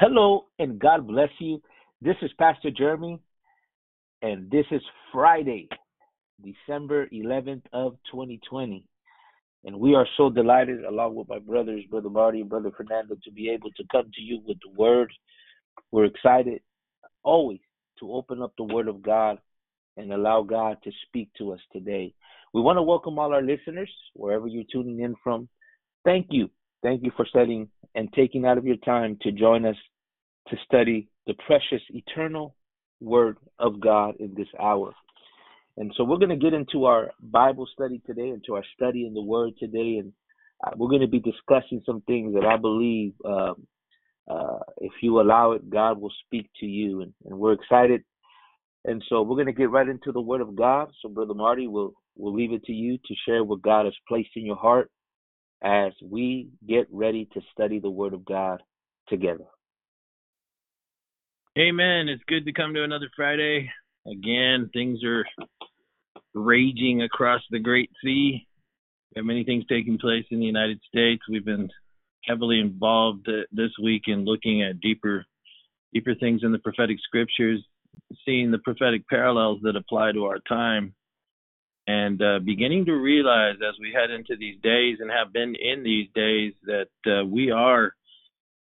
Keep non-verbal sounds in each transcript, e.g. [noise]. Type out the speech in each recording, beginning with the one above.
Hello and God bless you. This is Pastor Jeremy, and this is Friday, December 11th of 2020. And we are so delighted, along with my brothers, Brother Marty and Brother Fernando, to be able to come to you with the Word. We're excited always to open up the Word of God and allow God to speak to us today. We want to welcome all our listeners, wherever you're tuning in from. Thank you Thank you for studying and taking out of your time to join us to study the precious eternal Word of God in this hour. And so we're going to get into our Bible study today, into our study in the Word today, and uh, we're going to be discussing some things that I believe, um, uh, if you allow it, God will speak to you, and, and we're excited. And so we're going to get right into the Word of God. So, Brother Marty, we'll we'll leave it to you to share what God has placed in your heart as we get ready to study the Word of God together. Amen. It's good to come to another Friday. Again, things are raging across the Great Sea. There are many things taking place in the United States. We've been heavily involved this week in looking at deeper, deeper things in the prophetic scriptures, seeing the prophetic parallels that apply to our time and uh, beginning to realize as we head into these days and have been in these days that uh, we are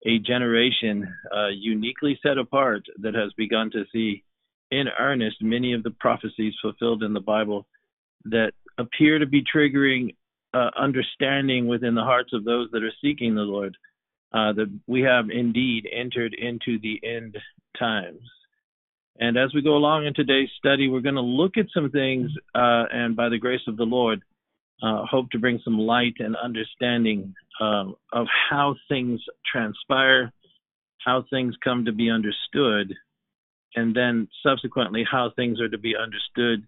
a generation uh, uniquely set apart that has begun to see in earnest many of the prophecies fulfilled in the Bible that appear to be triggering uh, understanding within the hearts of those that are seeking the Lord. Uh, that we have indeed entered into the end times. And as we go along in today's study, we're going to look at some things, uh, and by the grace of the Lord, uh, hope to bring some light and understanding um, of how things transpire, how things come to be understood, and then subsequently how things are to be understood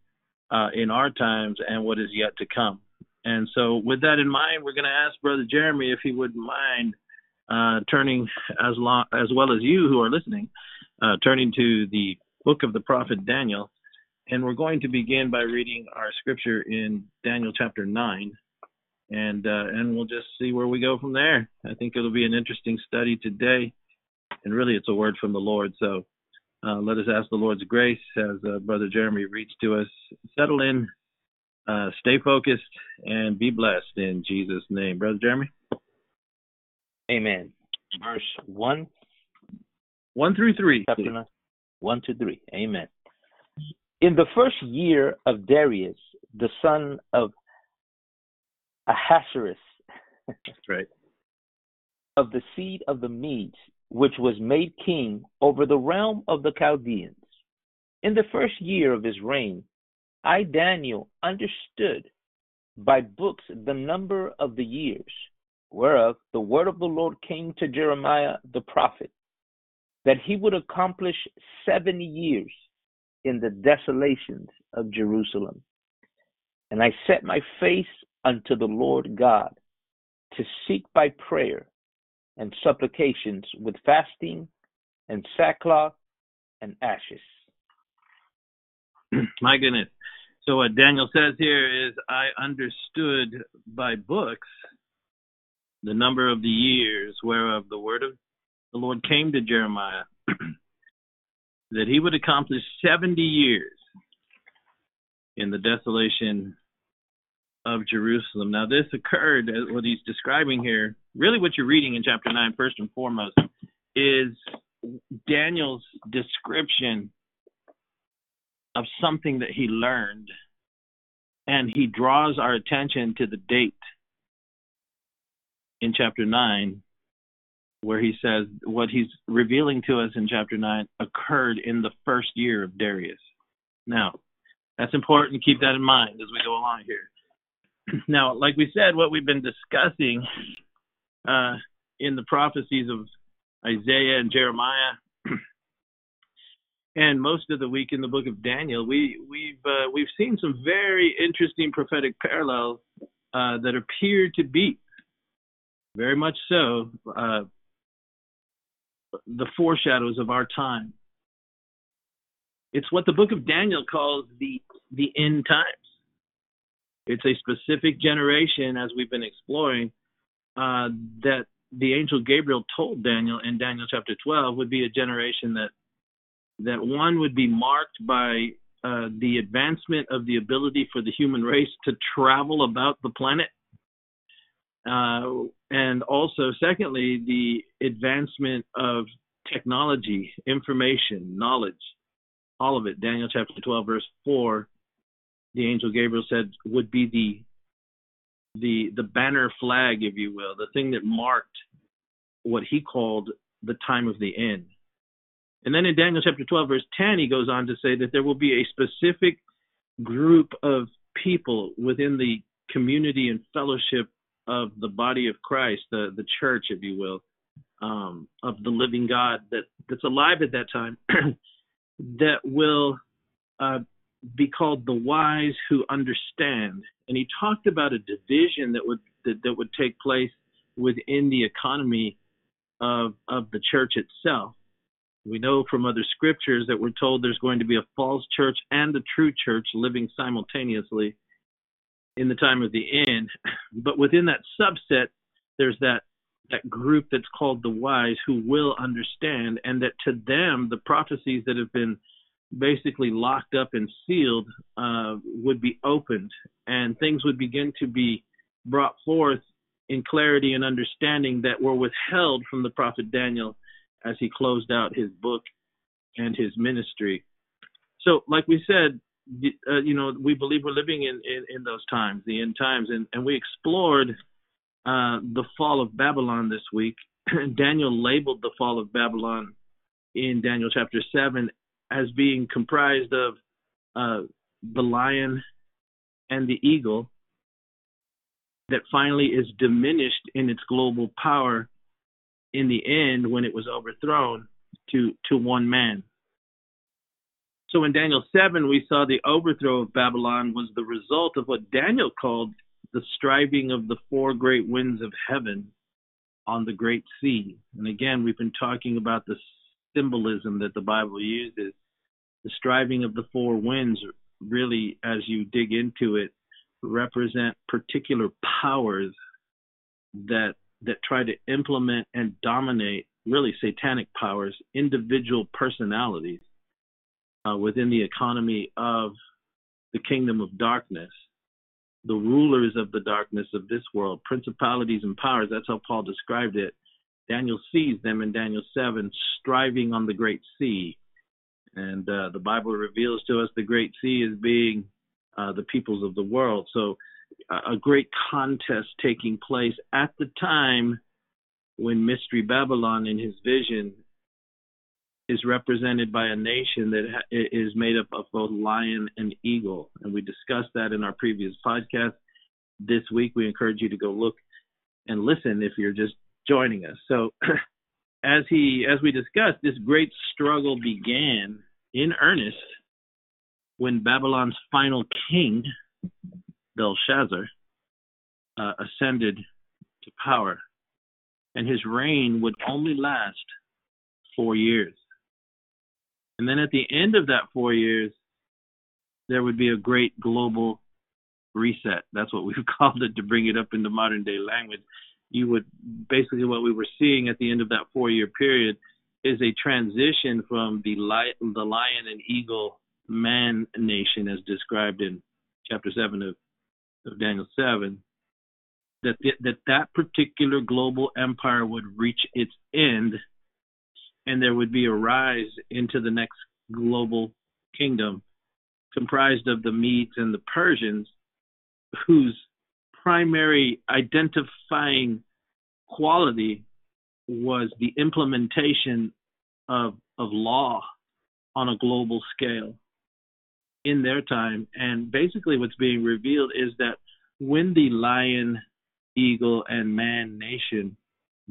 uh, in our times and what is yet to come. And so, with that in mind, we're going to ask Brother Jeremy if he wouldn't mind uh, turning as long as well as you who are listening, uh, turning to the book of the prophet Daniel. And we're going to begin by reading our scripture in Daniel chapter 9. And, uh, and we'll just see where we go from there. I think it'll be an interesting study today. And really, it's a word from the Lord. So uh, let us ask the Lord's grace as uh, Brother Jeremy reads to us. Settle in, uh, stay focused, and be blessed in Jesus' name. Brother Jeremy? Amen. Verse 1. 1 through 3. Chapter 9. One, two, three. Amen. In the first year of Darius, the son of Ahasuerus, That's right. of the seed of the Medes, which was made king over the realm of the Chaldeans. In the first year of his reign, I, Daniel, understood by books the number of the years, whereof the word of the Lord came to Jeremiah the prophet that he would accomplish 70 years in the desolations of Jerusalem. And I set my face unto the Lord God to seek by prayer and supplications with fasting and sackcloth and ashes. [clears throat] My goodness. So, what Daniel says here is I understood by books the number of the years whereof the word of the Lord came to Jeremiah [clears throat] that he would accomplish 70 years in the desolation of Jerusalem. Now, this occurred, uh, what he's describing here, really what you're reading in chapter 9, first and foremost, is Daniel's description of something that he learned. And he draws our attention to the date in chapter 9 where he says what he's revealing to us in chapter 9 occurred in the first year of Darius. Now, that's important to keep that in mind as we go along here. [clears throat] Now, like we said, what we've been discussing uh, in the prophecies of Isaiah and Jeremiah, [clears throat] and most of the week in the book of Daniel, we, we've uh, we've seen some very interesting prophetic parallels uh, that appear to be very much so uh, the foreshadows of our time. It's what the book of Daniel calls the the end times. It's a specific generation, as we've been exploring, uh, that the angel Gabriel told Daniel in Daniel chapter 12 would be a generation that that one would be marked by uh, the advancement of the ability for the human race to travel about the planet, uh, and also, secondly, the advancement of technology, information, knowledge, all of it. Daniel chapter 12, verse 4, the angel Gabriel said would be the the the banner flag, if you will, the thing that marked what he called the time of the end. And then in Daniel chapter 12, verse 10, he goes on to say that there will be a specific group of people within the community and fellowship of the body of Christ, the, the church, if you will, um, of the living God that, that's alive at that time, [clears throat] that will uh, be called the wise who understand. And he talked about a division that would that, that would take place within the economy of of the church itself. We know from other scriptures that we're told there's going to be a false church and a true church living simultaneously in the time of the end. But within that subset, there's that that group that's called the wise who will understand, and that to them the prophecies that have been basically locked up and sealed uh, would be opened, and things would begin to be brought forth in clarity and understanding that were withheld from the prophet Daniel as he closed out his book and his ministry. So, like we said, uh, you know, we believe we're living in, in, in, those times, the end times, and, and we explored uh, the fall of Babylon this week. [clears throat] Daniel labeled the fall of Babylon in Daniel chapter 7 as being comprised of uh, the lion and the eagle that finally is diminished in its global power in the end when it was overthrown to to one man. So in Daniel 7 we saw the overthrow of Babylon was the result of what Daniel called the striving of the four great winds of heaven on the great sea. And again we've been talking about the symbolism that the Bible uses. The striving of the four winds really as you dig into it represent particular powers that that try to implement and dominate really satanic powers, individual personalities uh, within the economy of the kingdom of darkness, the rulers of the darkness of this world, principalities and powers. That's how Paul described it. Daniel sees them in Daniel 7 striving on the great sea. And uh, the Bible reveals to us the great sea as being uh, the peoples of the world. So, a great contest taking place at the time when Mystery Babylon, in his vision, is represented by a nation that is made up of both lion and eagle. And we discussed that in our previous podcast. This week, we encourage you to go look and listen if you're just joining us. So, [clears throat] as he as we discussed, this great struggle began in earnest when Babylon's final king, Belshazzar, uh, ascended to power, and his reign would only last four years. And then at the end of that four years, there would be a great global reset. That's what we've [laughs] called it to bring it up into modern day language. You would basically what we were seeing at the end of that four year period is a transition from the light, the lion and eagle man nation as described in chapter 7 of, of Daniel 7 that the, that that particular global empire would reach its end and there would be a rise into the next global kingdom comprised of the Medes and the Persians whose primary identifying quality was the implementation of of law on a global scale in their time. And basically, what's being revealed is that when the lion, eagle, and man nation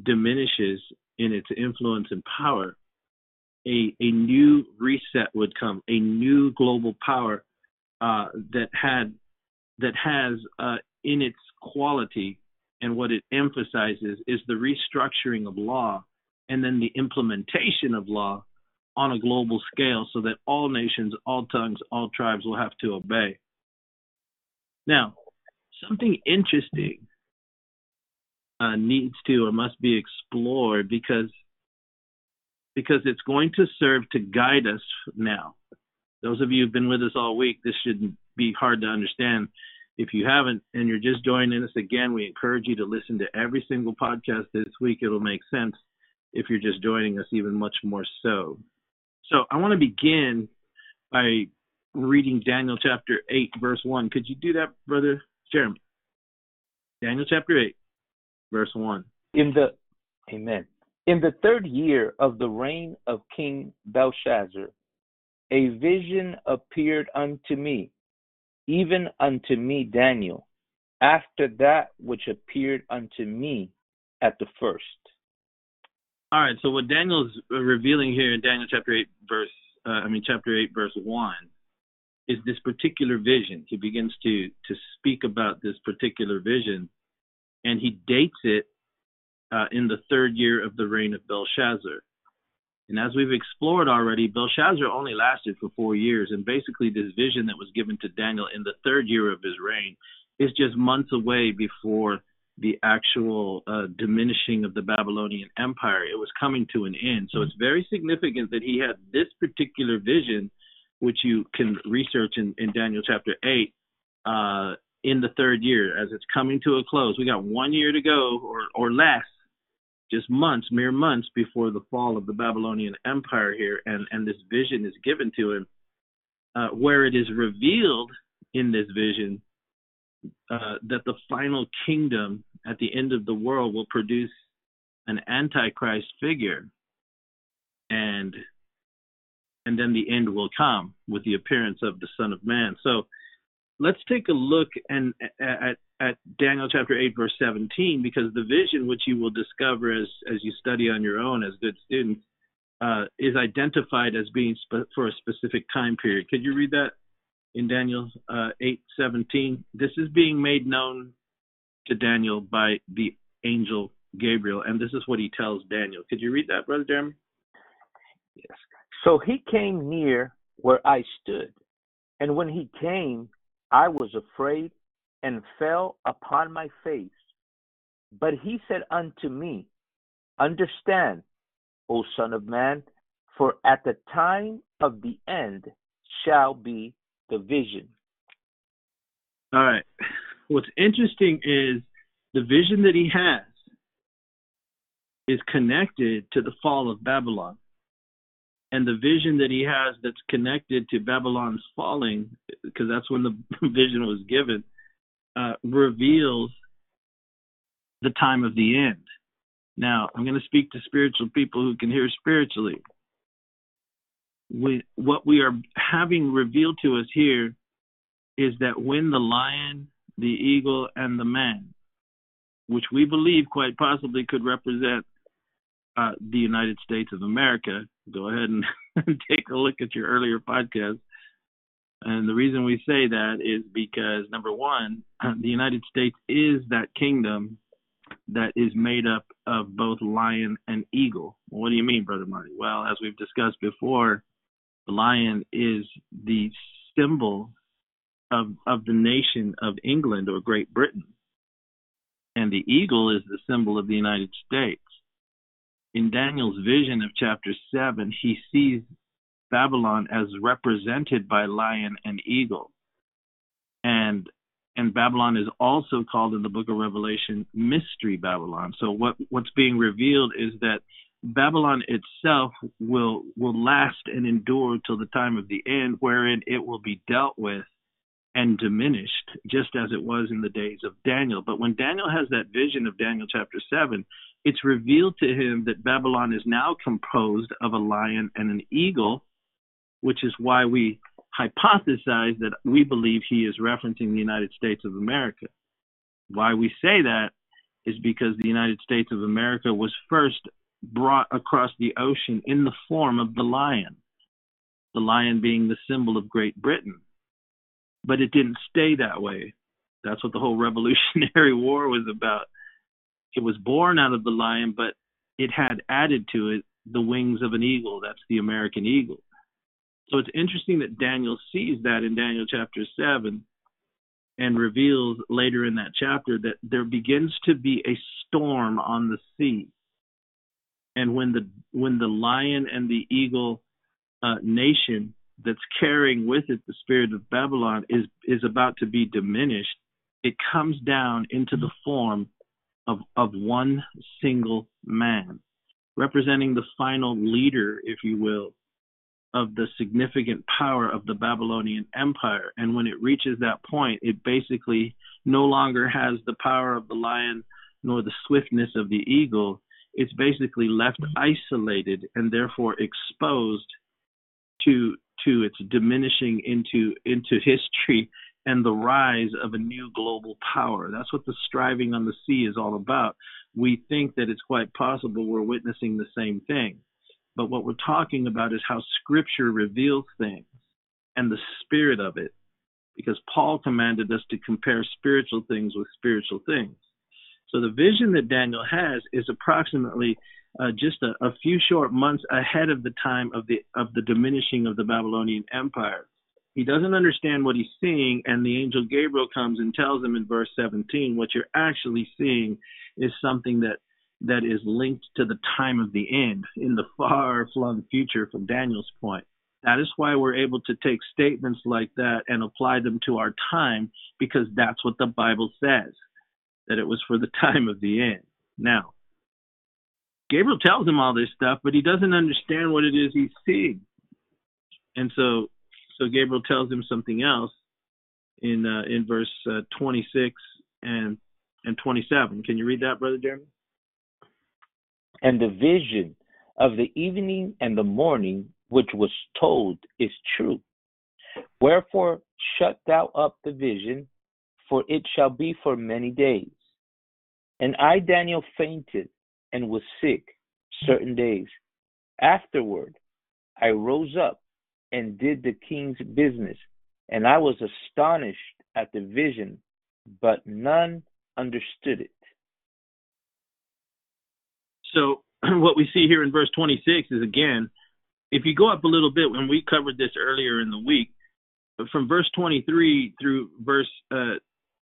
diminishes in its influence and power, a, a new reset would come, a new global power uh, that had that has uh, in its quality and what it emphasizes is the restructuring of law and then the implementation of law on a global scale so that all nations, all tongues, all tribes will have to obey. Now, something interesting uh, needs to or must be explored because because it's going to serve to guide us now. Those of you who've been with us all week, this shouldn't be hard to understand. If you haven't and you're just joining us again, we encourage you to listen to every single podcast this week. It'll make sense if you're just joining us, even much more so. So I want to begin by reading Daniel chapter 8, verse 1. Could you do that, Brother Jeremy? Daniel chapter 8, verse 1. In the Amen. In the third year of the reign of King Belshazzar, a vision appeared unto me, even unto me Daniel, after that which appeared unto me at the first. All right. So what Daniel's revealing here in Daniel chapter 8, verse uh, I mean chapter 8, verse 1, is this particular vision. He begins to to speak about this particular vision, and he dates it uh, in the third year of the reign of Belshazzar. And as we've explored already, Belshazzar only lasted for four years, and basically this vision that was given to Daniel in the third year of his reign is just months away before the actual uh, diminishing of the Babylonian Empire. It was coming to an end. So it's very significant that he had this particular vision which you can research in, in Daniel chapter 8, uh, in the third year as it's coming to a close. We got one year to go or, or less, just months, mere months before the fall of the Babylonian Empire here. And, and this vision is given to him, uh, where it is revealed in this vision uh, that the final kingdom at the end of the world will produce an antichrist figure. And and then the end will come with the appearance of the Son of Man. So let's take a look and at, at Daniel chapter 8 verse 17 because the vision which you will discover as as you study on your own as good students uh, is identified as being for a specific time period. Could you read that in Daniel uh, 8:17? This is being made known to Daniel by the angel Gabriel, and this is what he tells Daniel. Could you read that, brother Jeremy? Yes. So he came near where I stood, and when he came, I was afraid and fell upon my face. But he said unto me, Understand, O Son of Man, for at the time of the end shall be the vision. All right. What's interesting is the vision that he has is connected to the fall of Babylon and the vision that he has that's connected to Babylon's falling, because that's when the [laughs] vision was given, uh, reveals the time of the end. Now, I'm going to speak to spiritual people who can hear spiritually. We, what we are having revealed to us here is that when the lion, the eagle, and the man, which we believe quite possibly could represent uh, the United States of America, go ahead and [laughs] take a look at your earlier podcast. And the reason we say that is because number one, [clears throat] the United States is that kingdom that is made up of both lion and eagle. What do you mean, Brother Marty? Well, as we've discussed before, the lion is the symbol of of the nation of England or Great Britain. And the eagle is the symbol of the United States in Daniel's vision of chapter 7, he sees Babylon as represented by lion and eagle. And and Babylon is also called in the book of Revelation mystery Babylon. So what what's being revealed is that Babylon itself will will last and endure till the time of the end wherein it will be dealt with and diminished just as it was in the days of Daniel. But when Daniel has that vision of Daniel chapter 7, it's revealed to him that Babylon is now composed of a lion and an eagle, which is why we hypothesize that we believe he is referencing the United States of America. Why we say that is because the United States of America was first brought across the ocean in the form of the lion, the lion being the symbol of Great Britain. But it didn't stay that way. That's what the whole [laughs] Revolutionary War was about it was born out of the lion, but it had added to it the wings of an eagle. That's the American eagle. So it's interesting that Daniel sees that in Daniel chapter 7. and reveals later in that chapter that there begins to be a storm on the sea. And when the when the lion and the eagle uh, nation that's carrying with it the spirit of Babylon is is about to be diminished, it comes down into the form of of one single man, representing the final leader, if you will, of the significant power of the Babylonian Empire. And when it reaches that point, it basically no longer has the power of the lion nor the swiftness of the eagle. It's basically left isolated and therefore exposed to to its diminishing into into history and the rise of a new global power. That's what the striving on the sea is all about. We think that it's quite possible we're witnessing the same thing. But what we're talking about is how scripture reveals things and the spirit of it. Because Paul commanded us to compare spiritual things with spiritual things. So the vision that Daniel has is approximately uh, just a, a, few short months ahead of the time of the of the diminishing of the Babylonian Empire. He doesn't understand what he's seeing, and the angel Gabriel comes and tells him in verse 17, what you're actually seeing is something that that is linked to the time of the end in the far flung future from Daniel's point. That is why we're able to take statements like that and apply them to our time because that's what the Bible says, that it was for the [laughs] time of the end. Now, Gabriel tells him all this stuff, but he doesn't understand what it is he's seeing. And so so Gabriel tells him something else in uh, in verse uh, 26 and and 27. Can you read that, brother Jeremy? And the vision of the evening and the morning which was told is true. Wherefore shut thou up the vision, for it shall be for many days. And I, Daniel, fainted and was sick certain days. Afterward, I rose up and did the king's business, and I was astonished at the vision, but none understood it. So, [clears throat] what we see here in verse 26 is again, if you go up a little bit, when we covered this earlier in the week, from verse 23 through verse uh,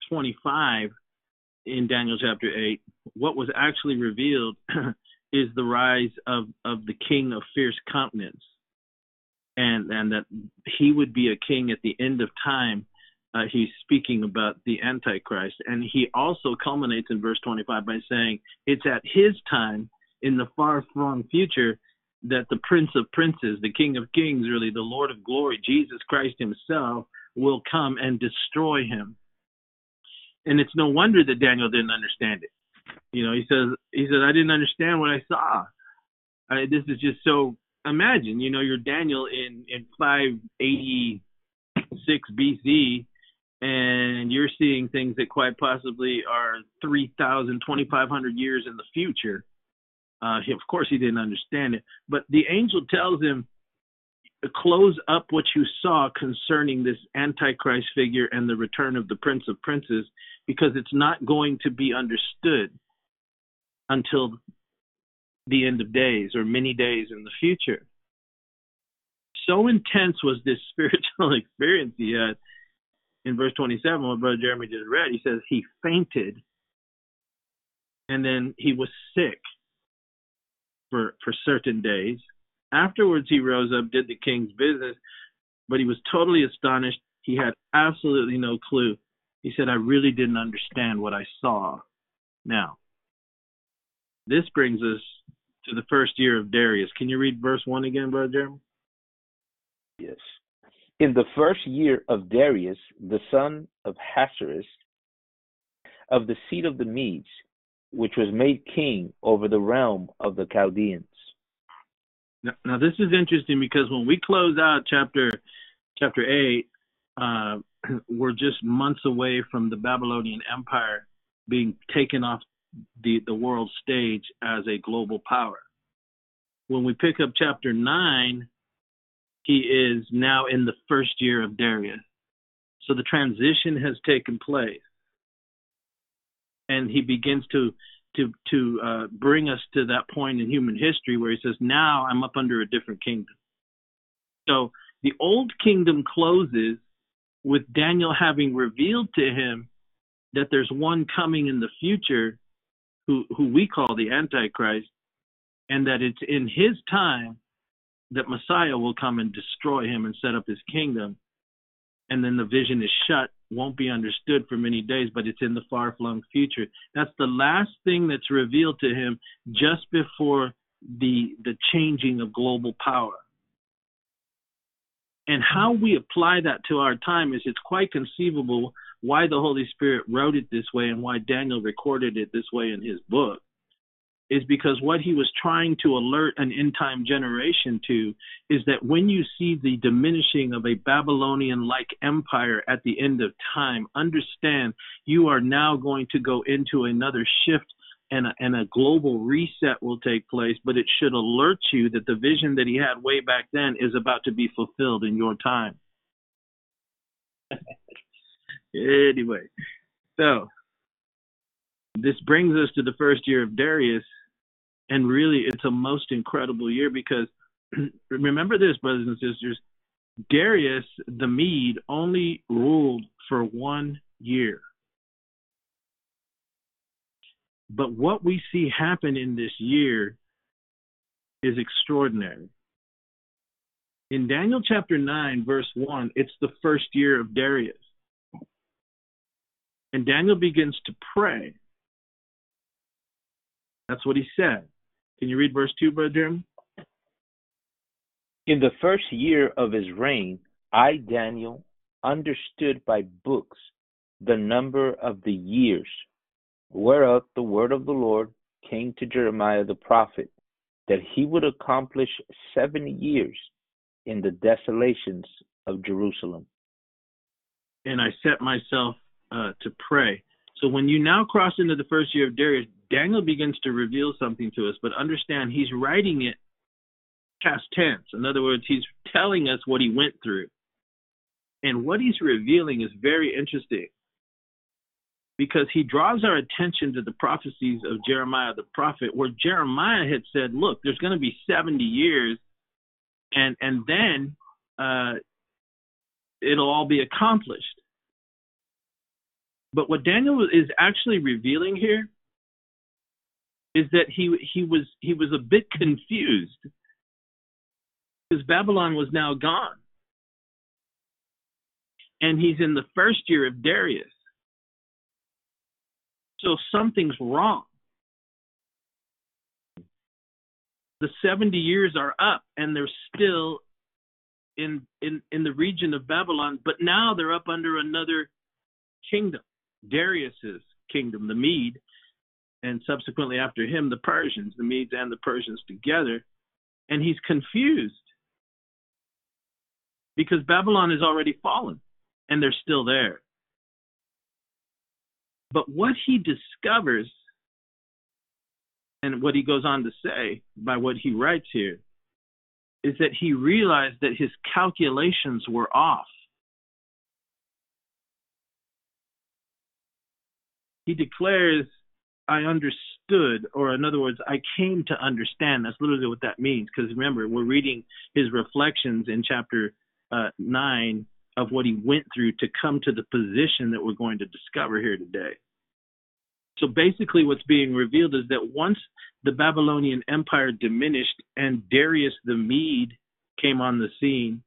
25 in Daniel chapter 8, what was actually revealed [clears throat] is the rise of, of the king of fierce countenance. And, and that he would be a king at the end of time. Uh, he's speaking about the Antichrist. And he also culminates in verse 25 by saying, It's at his time in the far flung future that the Prince of Princes, the King of Kings, really the Lord of Glory, Jesus Christ Himself, will come and destroy him. And it's no wonder that Daniel didn't understand it. You know, he says he says I didn't understand what I saw. I, this is just so. Imagine, you know, you're Daniel in in 586 BC, and you're seeing things that quite possibly are 3,000, 2,500 years in the future. Uh, of course, he didn't understand it, but the angel tells him, "Close up what you saw concerning this Antichrist figure and the return of the Prince of Princes, because it's not going to be understood." until the end of days or many days in the future. So intense was this [laughs] spiritual experience he had. In verse 27, what Brother Jeremy just read, he says he fainted and then he was sick for, for certain days. Afterwards, he rose up, did the king's business, but he was totally astonished. He had absolutely no clue. He said, I really didn't understand what I saw. Now, this brings us to the first year of Darius. Can you read verse 1 again, Brother Jeremy? Yes. In the first year of Darius, the son of Ahasuerus, of the seed of the Medes, which was made king over the realm of the Chaldeans. Now, now this is interesting because when we close out chapter chapter eight, uh, [clears throat] we're just months away from the Babylonian Empire being taken off the, the world stage as a global power. When we pick up chapter 9, he is now in the first year of Darius. So the transition has taken place. And he begins to to to uh, bring us to that point in human history where he says, "Now I'm up under a different kingdom." So the old kingdom closes with Daniel having revealed to him that there's one coming in the future who, who we call the Antichrist, and that it's in his time that Messiah will come and destroy him and set up his kingdom. And then the vision is shut, won't be understood for many days, but it's in the far flung future. That's the last thing that's revealed to him just before the the changing of global power. And how we apply that to our time is it's quite conceivable why the Holy Spirit wrote it this way and why Daniel recorded it this way in his book is because what he was trying to alert an end time generation to is that when you see the diminishing of a Babylonian like empire at the end of time, understand you are now going to go into another shift and a, and a global reset will take place, but it should alert you that the vision that he had way back then is about to be fulfilled in your time. [laughs] anyway, so this brings us to the first year of Darius, and really it's a most incredible year because [clears throat] remember this, brothers and sisters, Darius the Mede only ruled for one year. But what we see happen in this year is extraordinary. In Daniel chapter 9, verse 1, it's the first year of Darius. And Daniel begins to pray. That's what he said. Can you read verse 2, Brother Jeremy? In the first year of his reign, I, Daniel, understood by books the number of the years whereof the word of the Lord came to Jeremiah the prophet, that he would accomplish seventy years in the desolations of Jerusalem. And I set myself uh, to pray. So when you now cross into the first year of Darius, Daniel begins to reveal something to us, but understand he's writing it past tense. In other words, he's telling us what he went through. And what he's revealing is very interesting because he draws our attention to the prophecies of Jeremiah the prophet, where Jeremiah had said, "Look, there's going to be 70 years, and and then uh, it'll all be accomplished." But what Daniel is actually revealing here is that he he was he was a bit confused because Babylon was now gone, and he's in the first year of Darius so something's wrong. The 70 years are up and they're still in, in, in the region of Babylon, but now they're up under another kingdom, Darius's kingdom, the Mede, and subsequently after him, the Persians, the Medes and the Persians together. And he's confused because Babylon has already fallen and they're still there. But what he discovers, and what he goes on to say by what he writes here, is that he realized that his calculations were off. He declares, I understood, or in other words, I came to understand. That's literally what that means. Because remember, we're reading his reflections in chapter uh, 9 of what he went through to come to the position that we're going to discover here today. So basically, what's being revealed is that once the Babylonian Empire diminished and Darius the Mede came on the scene,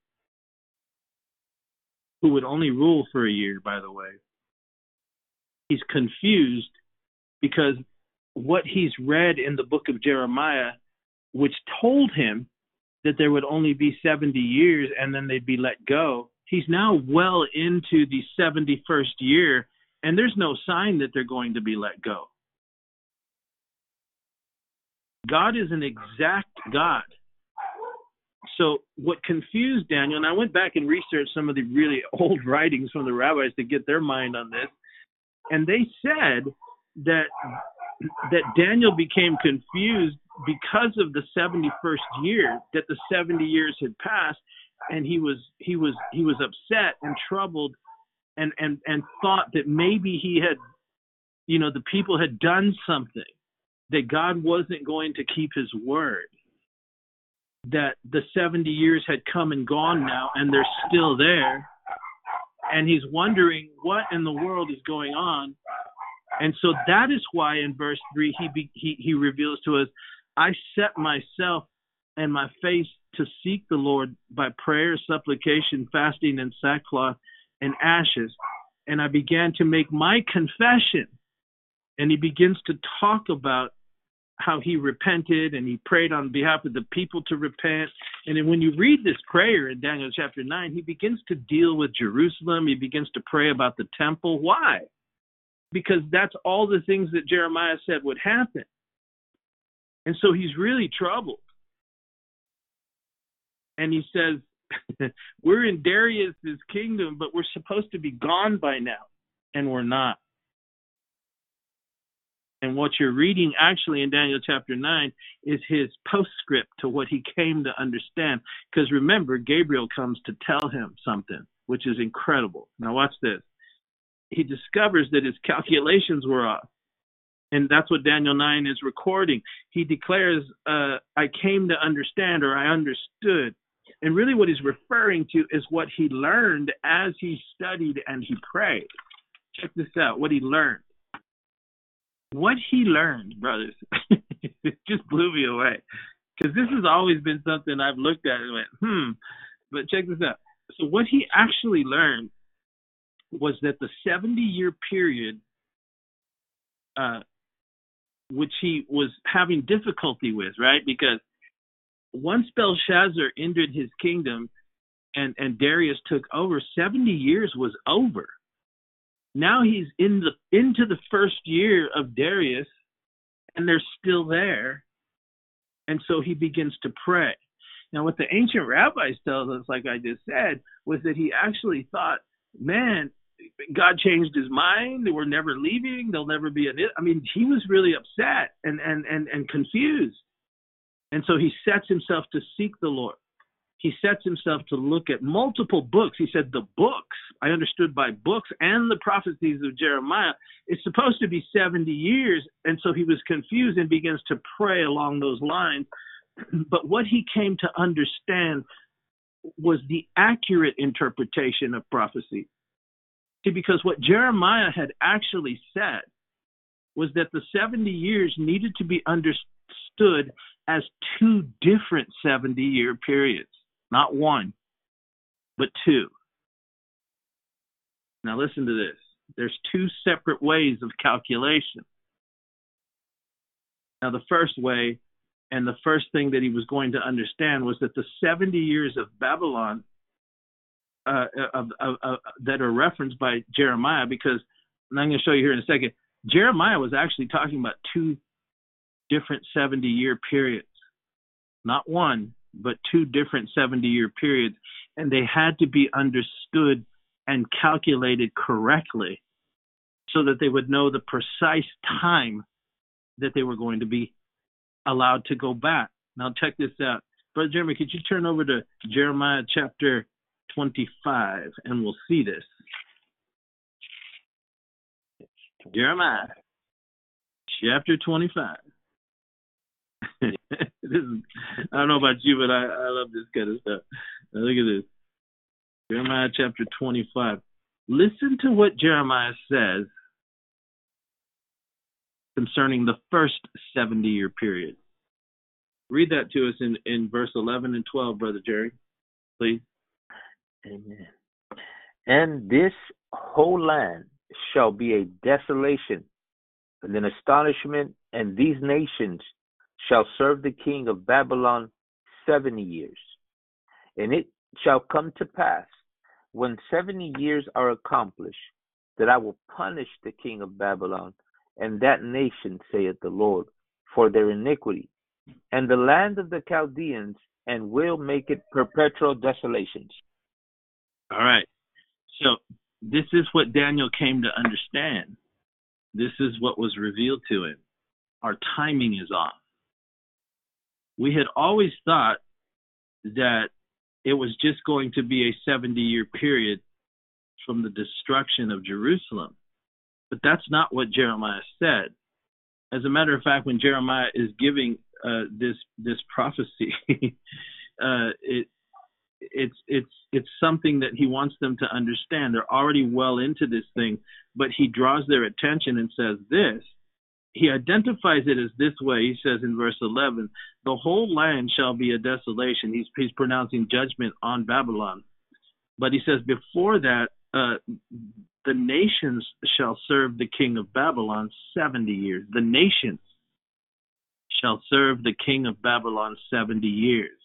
who would only rule for a year, by the way, he's confused because what he's read in the book of Jeremiah, which told him that there would only be 70 years and then they'd be let go, he's now well into the 71st year and there's no sign that they're going to be let go. God is an exact God. So, what confused Daniel, and I went back and researched some of the really [laughs] old writings from the rabbis to get their mind on this, and they said that that Daniel became confused because of the 71st year, that the 70 years had passed, and he was he was he was upset and troubled and and and thought that maybe he had you know the people had done something that God wasn't going to keep his word that the 70 years had come and gone now and they're still there and he's wondering what in the world is going on. And so that is why in verse 3 he he he reveals to us I set myself and my face to seek the Lord by prayer, supplication, fasting and sackcloth and ashes and I began to make my confession and he begins to talk about how he repented and he prayed on behalf of the people to repent. And then when you read this prayer in Daniel chapter 9, he begins to deal with Jerusalem. He begins to pray about the temple. Why? Because that's all the things that Jeremiah said would happen. And so he's really troubled. And he says, [laughs] We're in Darius's kingdom, but we're supposed to be gone by now, and we're not. And what you're reading actually in Daniel chapter 9 is his postscript to what he came to understand. Because remember, Gabriel comes to tell him something, which is incredible. Now, watch this. He discovers that his calculations were off. And that's what Daniel 9 is recording. He declares, uh, I came to understand or I understood. And really, what he's referring to is what he learned as he studied and he prayed. Check this out what he learned what he learned, brothers, it [laughs] just blew me away. Because this has always been something I've looked at and went, hmm. But check this out. So, what he actually learned was that the 70 year period, uh, which he was having difficulty with, right? Because once Belshazzar entered his kingdom and, and Darius took over, 70 years was over. Now he's in the into the first year of Darius, and they're still there, and so he begins to pray. Now, what the ancient rabbis tell us, like I just said, was that he actually thought, man, God changed his mind. They were never leaving. They'll never be an. I mean, he was really upset and and and and confused, and so he sets himself to seek the Lord he sets himself to look at multiple books. He said, The books, I understood by books and the prophecies of Jeremiah, it's supposed to be 70 years. And so he was confused and begins to pray along those lines. [clears throat] But what he came to understand was the accurate interpretation of prophecy. See, because what Jeremiah had actually said was that the 70 years needed to be understood as two different 70 year periods not one, but two. Now, listen to this there's two separate ways of calculation. Now, the first way, and the first thing that he was going to understand was that the 70 years of Babylon uh, of, of, of, that are referenced by Jeremiah, because I'm going to show you here in a second, Jeremiah was actually talking about two different 70 year periods, not one, but two different 70 year periods, and they had to be understood and calculated correctly so that they would know the precise time that they were going to be allowed to go back. Now, check this out. Brother Jeremy, could you turn over to Jeremiah chapter 25 and we'll see this? Jeremiah chapter 25. [laughs] this is, I don't know about you, but I, I love this kind of stuff. Now look at this. Jeremiah chapter 25. Listen to what Jeremiah says concerning the first 70 year period. Read that to us in, in verse 11 and 12, Brother Jerry, please. Amen. And this whole land shall be a desolation and an astonishment, and these nations shall serve the king of Babylon seventy years. And it shall come to pass, when seventy years are accomplished, that I will punish the king of Babylon and that nation, saith the Lord, for their iniquity, and the land of the Chaldeans, and will make it perpetual desolations. All right. So this is what Daniel came to understand. This is what was revealed to him. Our timing is off we had always thought that it was just going to be a 70 year period from the destruction of Jerusalem. But that's not what Jeremiah said. As a matter of fact, when Jeremiah is giving uh, this this prophecy, [laughs] uh, it it's it's it's something that he wants them to understand. They're already well into this thing, but he draws their attention and says this. He identifies it as this way. He says in verse 11, "The whole land shall be a desolation." He's he's pronouncing judgment on Babylon, but he says before that, uh, the nations shall serve the king of Babylon 70 years. The nations shall serve the king of Babylon 70 years.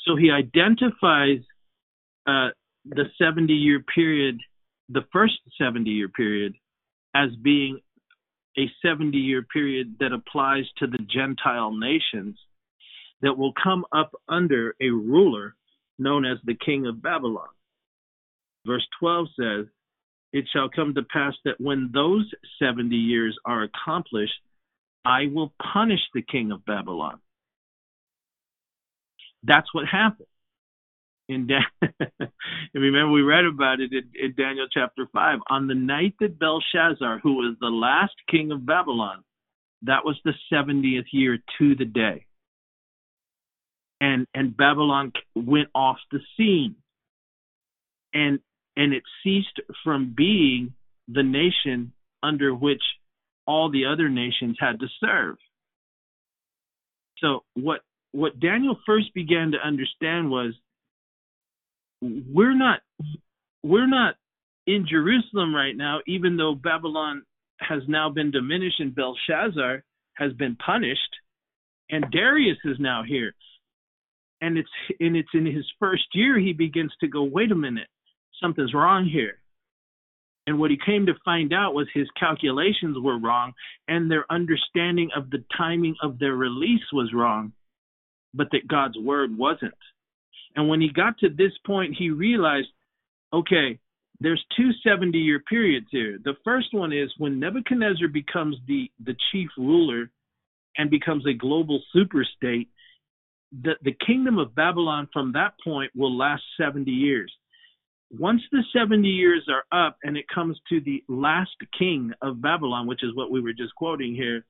So he identifies uh, the 70 year period, the first 70 year period, as being a 70 year period that applies to the Gentile nations that will come up under a ruler known as the king of Babylon. Verse 12 says, It shall come to pass that when those 70 years are accomplished, I will punish the king of Babylon that's what happened. In Dan- [laughs] and remember, we read about it in, in Daniel chapter 5. On the night that Belshazzar, who was the last king of Babylon, that was the 70th year to the day. And, and Babylon went off the scene. And, and it ceased from being the nation under which all the other nations had to serve. So what what Daniel first began to understand was we're not we're not in Jerusalem right now, even though Babylon has now been diminished and Belshazzar has been punished, and Darius is now here. And it's and it's in his first year he begins to go, wait a minute, something's wrong here. And what he came to find out was his calculations were wrong and their understanding of the timing of their release was wrong but that God's word wasn't. And when he got to this point, he realized, okay, there's two 70 year periods here. The first one is when Nebuchadnezzar becomes the, the chief ruler and becomes a global super state, the, the kingdom of Babylon from that point will last 70 years. Once the 70 years are up and it comes to the last king of Babylon, which is what we were just quoting here,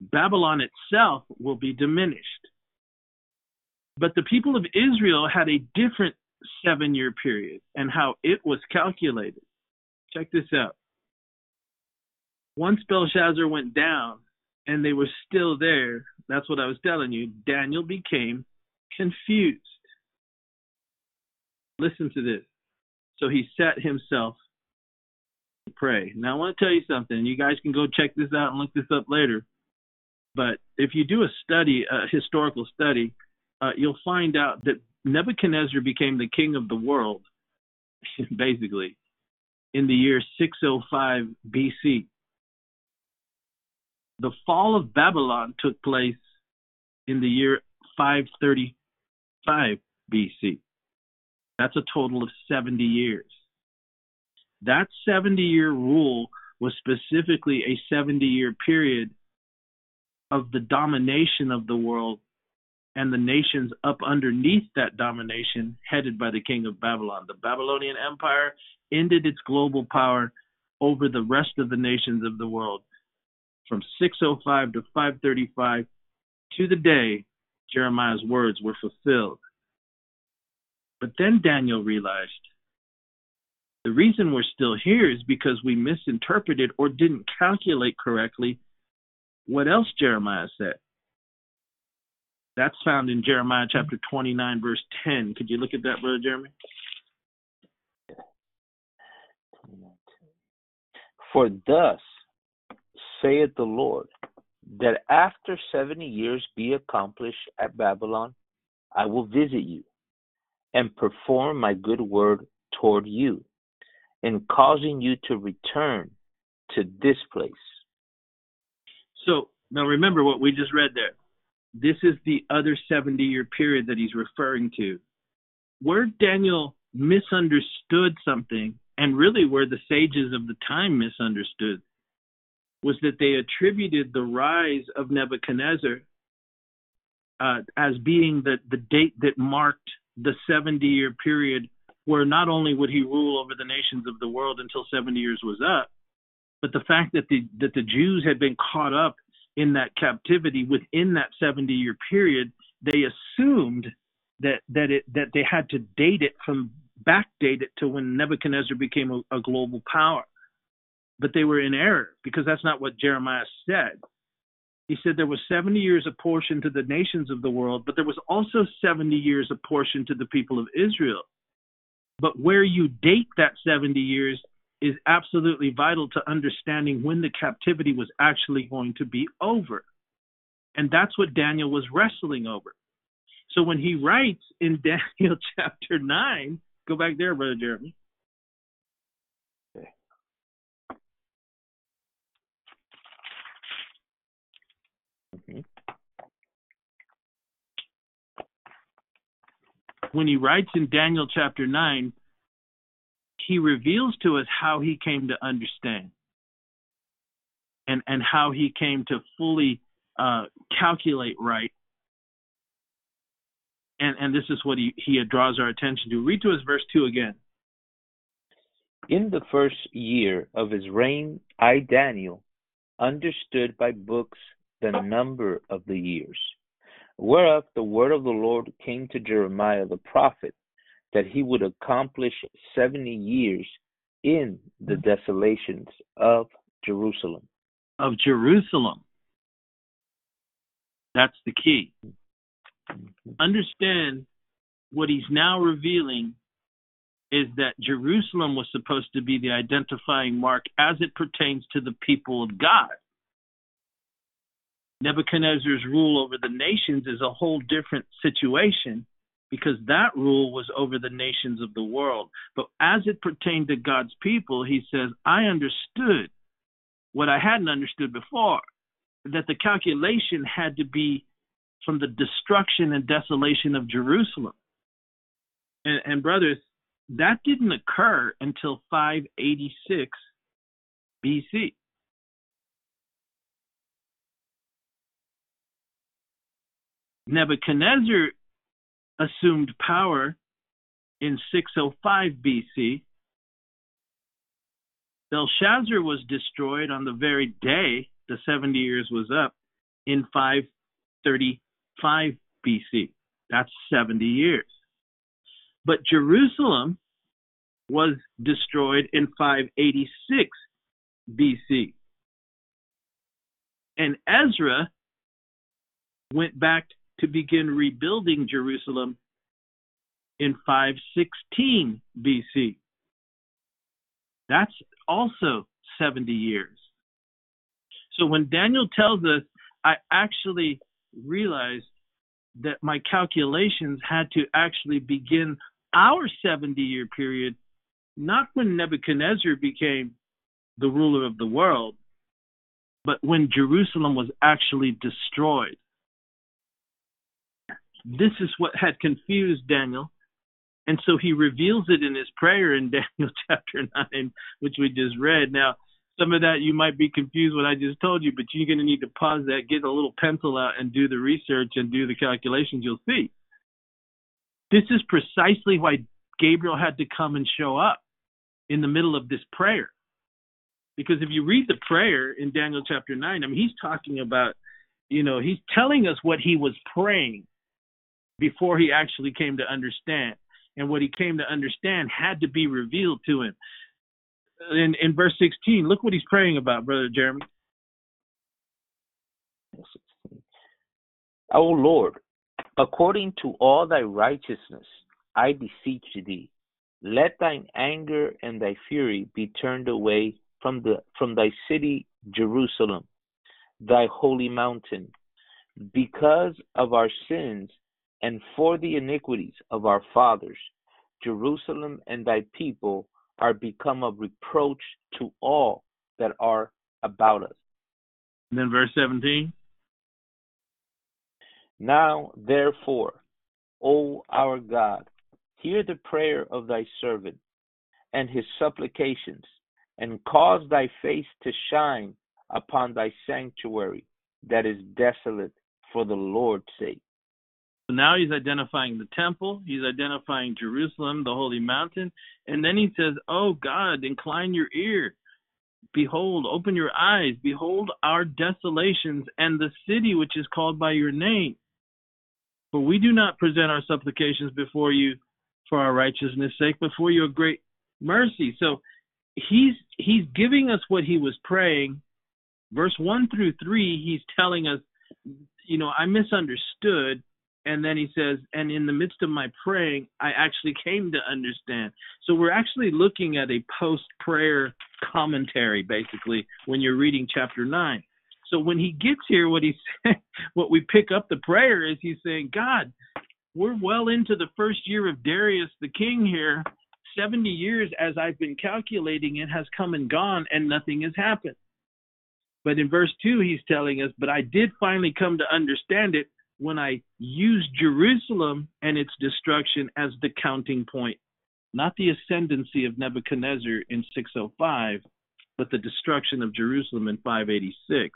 Babylon itself will be diminished. But the people of Israel had a different seven year period and how it was calculated. Check this out. Once Belshazzar went down and they were still there, that's what I was telling you, Daniel became confused. Listen to this. So he set himself to pray. Now I want to tell you something. You guys can go check this out and look this up later. But if you do a study, a historical study, uh, you'll find out that Nebuchadnezzar became the king of the world, [laughs] basically, in the year 605 BC. The fall of Babylon took place in the year 535 BC. That's a total of 70 years. That 70 year rule was specifically a 70 year period of the domination of the world and the nations up underneath that domination, headed by the king of Babylon. The Babylonian Empire ended its global power over the rest of the nations of the world. From 605 to 535 to the day Jeremiah's words were fulfilled. But then Daniel realized the reason we're still here is because we misinterpreted or didn't calculate correctly what else Jeremiah said. That's found in Jeremiah chapter 29, verse 10. Could you look at that, Brother Jeremy? For thus saith the Lord, that after seventy years be accomplished at Babylon, I will visit you and perform my good word toward you, in causing you to return to this place. So now remember what we just read there. This is the other 70 year period that he's referring to. Where Daniel misunderstood something, and really where the sages of the time misunderstood, was that they attributed the rise of Nebuchadnezzar uh, as being the, the date that marked the 70 year period where not only would he rule over the nations of the world until 70 years was up, but the fact that the that the Jews had been caught up in that captivity within that 70 year period, they assumed that that it that they had to date it from backdate it to when Nebuchadnezzar became a, a global power. But they were in error because that's not what Jeremiah said. He said there was 70 years apportioned to the nations of the world, but there was also 70 years apportioned to the people of Israel. But where you date that 70 years is absolutely vital to understanding when the captivity was actually going to be over. And that's what Daniel was wrestling over. So when he writes in [laughs] Daniel chapter 9, go back there, Brother Jeremy. When he writes in Daniel chapter 9, he reveals to us how he came to understand and, and how he came to fully uh, calculate right. And, and this is what he, he draws our attention to. Read to us verse 2 again. In the first year of his reign, I, Daniel, understood by books the number of the years, whereof the word of the Lord came to Jeremiah the prophet, that he would accomplish seventy years in the desolations of Jerusalem. Of Jerusalem. That's the key. Mm-hmm. Understand what he's now revealing is that Jerusalem was supposed to be the identifying mark as it pertains to the people of God. Nebuchadnezzar's rule over the nations is a whole different situation because that rule was over the nations of the world. But as it pertained to God's people, he says, I understood what I hadn't understood before that the calculation had to be from the destruction and desolation of Jerusalem. And, and brothers, that didn't occur until 586 BC. Nebuchadnezzar assumed power in 605 BC. Belshazzar was destroyed on the very day the 70 years was up in 535 BC. That's 70 years. But Jerusalem was destroyed in 586 BC. And Ezra went back to begin rebuilding Jerusalem in 516 BC. That's also 70 years. So when Daniel tells us, I actually realized that my calculations had to actually begin our 70 year period, not when Nebuchadnezzar became the ruler of the world, but when Jerusalem was actually destroyed. This is what had confused Daniel. And so he reveals it in his prayer in [laughs] Daniel chapter 9, which we just read. Now, some of that you might be confused what I just told you, but you're going to need to pause that, get a little pencil out, and do the research and do the calculations. You'll see. This is precisely why Gabriel had to come and show up in the middle of this prayer. Because if you read the prayer in Daniel chapter 9, I mean, he's talking about, you know, he's telling us what he was praying before he actually came to understand. And what he came to understand had to be revealed to him. In, in verse 16, look what he's praying about, Brother Jeremy. O Lord, according to all thy righteousness, I beseech thee, let thine anger and thy fury be turned away from the from thy city Jerusalem, thy holy mountain, because of our sins and for the iniquities of our fathers, Jerusalem and thy people are become a reproach to all that are about us. And then verse 17. Now, therefore, O our God, hear the prayer of thy servant and his supplications, and cause thy face to shine upon thy sanctuary that is desolate for the Lord's sake. So now he's identifying the temple, he's identifying Jerusalem, the holy mountain, and then he says, Oh God, incline your ear. Behold, open your eyes. Behold our desolations and the city which is called by your name. For we do not present our supplications before you for our righteousness' sake, but for your great mercy. So he's he's giving us what he was praying. Verse one through three, he's telling us, you know, I misunderstood. And then he says, and in the midst of my praying, I actually came to understand. So we're actually looking at a post prayer commentary, basically, when you're reading chapter nine. So when he gets here, what he's [laughs] what we pick up the prayer is he's saying, God, we're well into the first year of Darius the king here. 70 years as I've been calculating it has come and gone and nothing has happened. But in verse 2, he's telling us, But I did finally come to understand it when I used Jerusalem and its destruction as the counting point, not the ascendancy of Nebuchadnezzar in 605, but the destruction of Jerusalem in 586.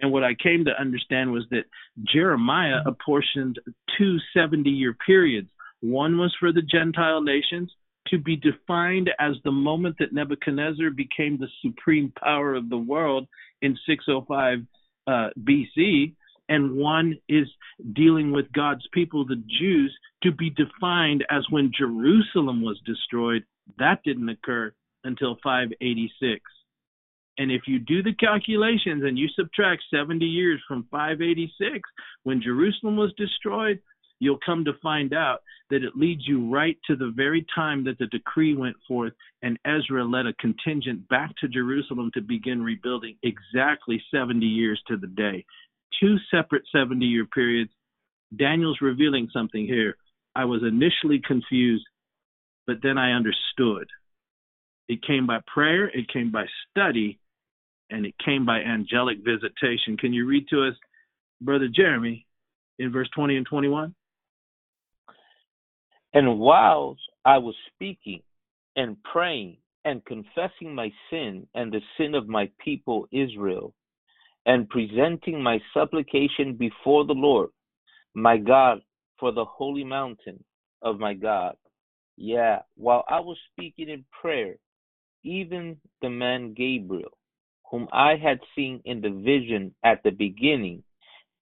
And what I came to understand was that Jeremiah apportioned two 70 year periods. One was for the Gentile nations to be defined as the moment that Nebuchadnezzar became the supreme power of the world in 605 uh, BC. And one is dealing with God's people, the Jews, to be defined as when Jerusalem was destroyed. That didn't occur until 586. And if you do the calculations and you subtract 70 years from 586, when Jerusalem was destroyed, you'll come to find out that it leads you right to the very time that the decree went forth and Ezra led a contingent back to Jerusalem to begin rebuilding exactly 70 years to the day. Two separate 70 year periods. Daniel's revealing something here. I was initially confused, but then I understood. It came by prayer, it came by study, and it came by angelic visitation. Can you read to us, Brother Jeremy, in verse 20 and 21? And whilst I was speaking and praying and confessing my sin and the sin of my people Israel, and presenting my supplication before the Lord, my God, for the holy mountain of my God. Yeah, while I was speaking in prayer, even the man Gabriel, whom I had seen in the vision at the beginning,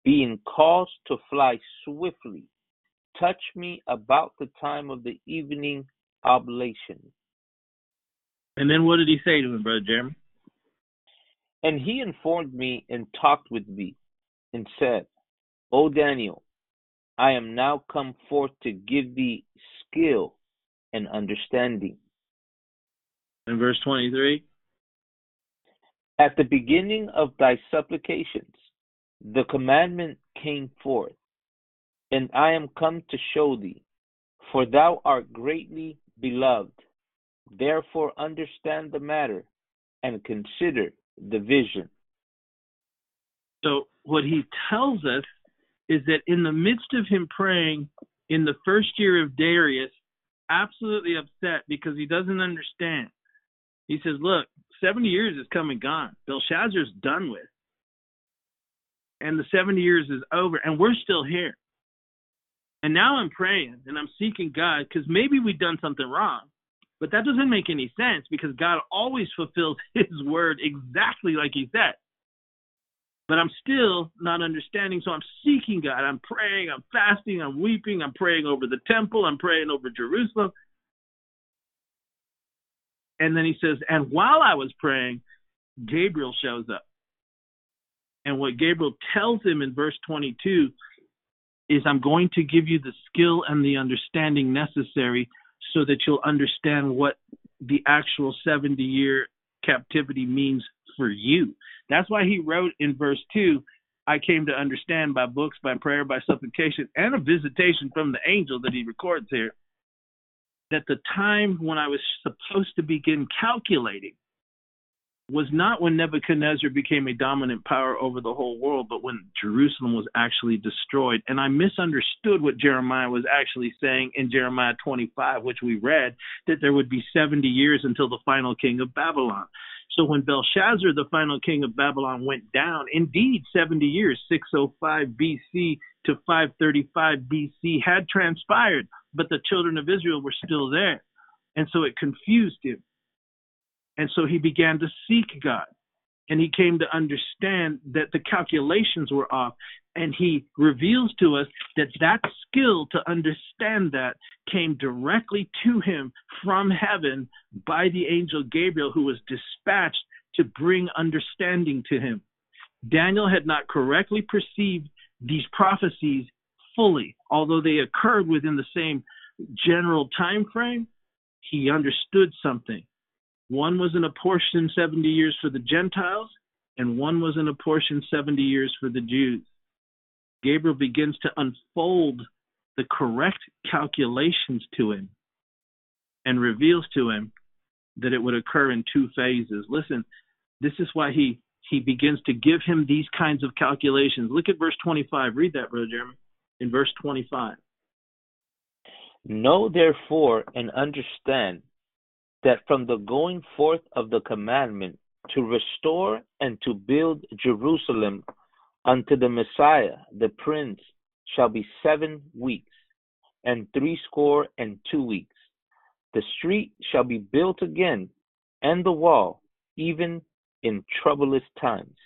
being caused to fly swiftly, touched me about the time of the evening oblation. And then what did he say to him, Brother Jeremy? And he informed me and talked with me and said, O Daniel, I am now come forth to give thee skill and understanding. In verse 23? At the beginning of thy supplications, the commandment came forth, and I am come to show thee, for thou art greatly beloved. Therefore, understand the matter and consider the vision. So, what he tells us is that in the midst of him praying in the first year of Darius, absolutely upset because he doesn't understand. He says, Look, 70 years is come and gone. Belshazzar's done with. And the 70 years is over, and we're still here. And now I'm praying and I'm seeking God because maybe we've done something wrong. But that doesn't make any sense because God always fulfills [laughs] his word exactly like he said. But I'm still not understanding, so I'm seeking God. I'm praying, I'm fasting, I'm weeping, I'm praying over the temple, I'm praying over Jerusalem. And then he says, and while I was praying, Gabriel shows up. And what Gabriel tells him in verse 22 is, I'm going to give you the skill and the understanding necessary so that you'll understand what the actual 70 year captivity means for you. That's why he wrote in verse 2 I came to understand by books, by prayer, by supplication, and a visitation from the angel that he records here that the time when I was supposed to begin calculating was not when Nebuchadnezzar became a dominant power over the whole world, but when Jerusalem was actually destroyed. And I misunderstood what Jeremiah was actually saying in Jeremiah 25, which we read, that there would be 70 years until the final king of Babylon. So when Belshazzar, the final king of Babylon, went down, indeed 70 years, 605 BC to 535 BC, had transpired but the children of Israel were still there. And so it confused him. And so he began to seek God. and he came to understand that the calculations were off. And he reveals to us that that skill to understand that came directly to him from heaven by the angel Gabriel who was dispatched to bring understanding to him. Daniel had not correctly perceived these prophecies fully. Although they occurred within the same general time frame he understood something one was in a portion 70 years for the Gentiles, and one was in a portion 70 years for the Jews. Gabriel begins to unfold the correct calculations to him and reveals to him that it would occur in two phases. Listen, this is why he he begins to give him these kinds of calculations. Look at verse 25. Read that, Brother Jeremy. In verse 25. Know therefore and understand that from the going forth of the commandment to restore and to build Jerusalem unto the Messiah, the Prince, shall be seven weeks, and threescore and two weeks. The street shall be built again, and the wall, even in troublous times.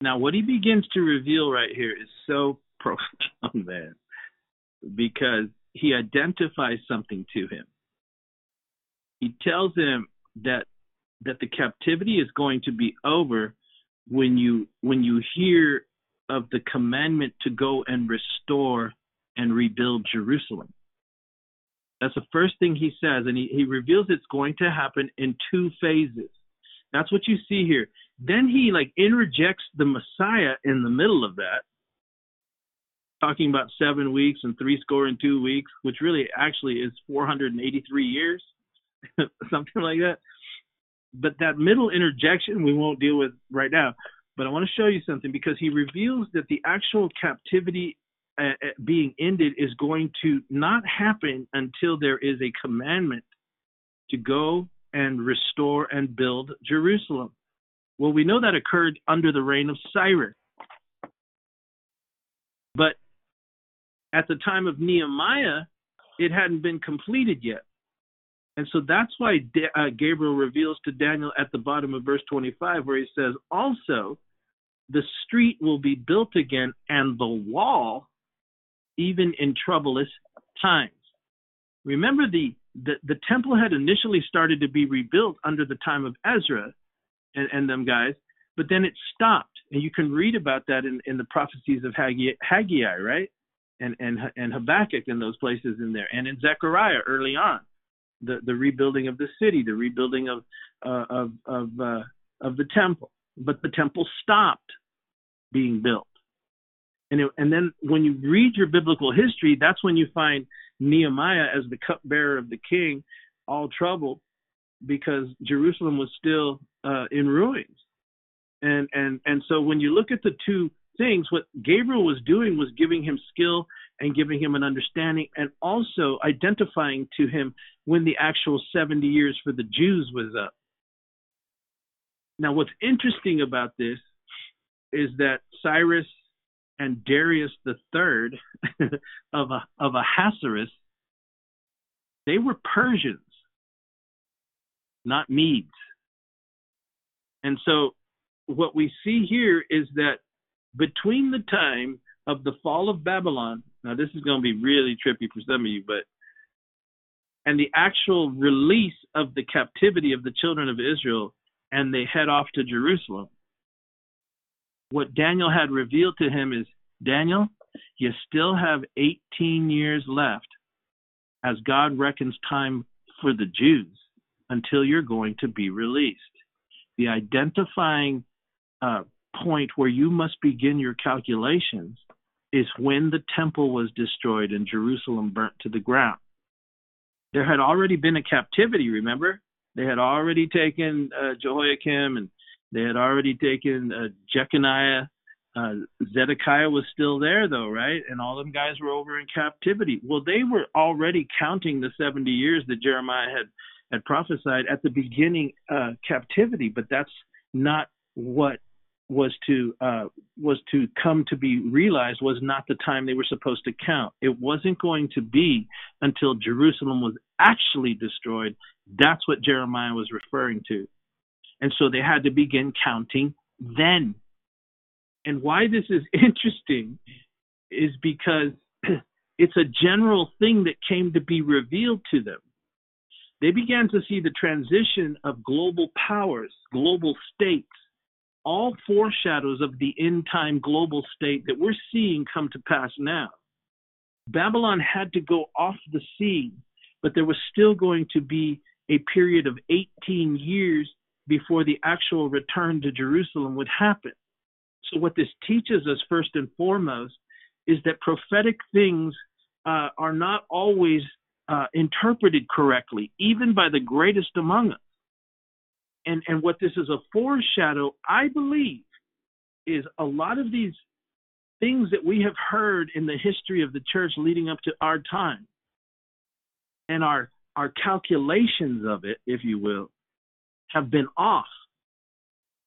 Now, what he begins to reveal right here is so [laughs] profound, man, because he identifies something to him he tells him that that the captivity is going to be over when you when you hear of the commandment to go and restore and rebuild Jerusalem. That's the first thing he says, and he, he reveals it's going to happen in two phases. That's what you see here. Then he like interjects the Messiah in the middle of that, talking about seven weeks and three score and two weeks, which really actually is 483 years. [laughs] something like that. But that middle interjection we won't deal with right now. But I want to show you something because he reveals that the actual captivity uh, uh, being ended is going to not happen until there is a commandment to go and restore and build Jerusalem. Well, we know that occurred under the reign of Cyrus. But at the time of Nehemiah, it hadn't been completed yet. And so that's why uh, Gabriel reveals to Daniel at the bottom of verse 25, where he says, Also, the street will be built again, and the wall, even in troublous times. Remember, the, the, the temple had initially started to be rebuilt under the time of Ezra and, and them guys, but then it stopped. And you can read about that in, in the prophecies of Haggai, Haggai right? And, and, and Habakkuk and those places in there, and in Zechariah early on the, the rebuilding of the city, the rebuilding of uh, of of uh, of the temple. But the temple stopped being built, and it, and then when you read your biblical history, that's when you find Nehemiah as the cupbearer of the king, all troubled because Jerusalem was still uh, in ruins. And and and so when you look at the two things, what Gabriel was doing was giving him skill and giving him an understanding and also identifying to him when the actual 70 years for the Jews was up. Now, what's interesting about this is that Cyrus and Darius III [laughs] of a of Ahasuerus, they were Persians, not Medes. And so what we see here is that between the time of the fall of Babylon now, this is going to be really trippy for some of you, but and the actual release of the captivity of the children of Israel, and they head off to Jerusalem. What Daniel had revealed to him is Daniel, you still have 18 years left as God reckons time for the Jews until you're going to be released. The identifying uh, point where you must begin your calculations is when the temple was destroyed and Jerusalem burnt to the ground. There had already been a captivity, remember? They had already taken uh, Jehoiakim and they had already taken uh, Jeconiah. Uh, Zedekiah was still there, though, right? And all them guys were over in captivity. Well, they were already counting the 70 years that Jeremiah had, had prophesied at the beginning uh, captivity, but that's not what was to uh, was to come to be realized was not the time they were supposed to count. It wasn't going to be until Jerusalem was actually destroyed. That's what Jeremiah was referring to. And so they had to begin counting then. And why this is [laughs] interesting is because [clears throat] it's a general thing that came to be revealed to them. They began to see the transition of global powers, global states, all foreshadows of the end time global state that we're seeing come to pass now. Babylon had to go off the scene, but there was still going to be a period of 18 years before the actual return to Jerusalem would happen. So, what this teaches us first and foremost is that prophetic things uh, are not always uh, interpreted correctly, even by the greatest among us. And, and what this is a foreshadow, I believe, is a lot of these things that we have heard in the history of the church leading up to our time and our our calculations of it if you will have been off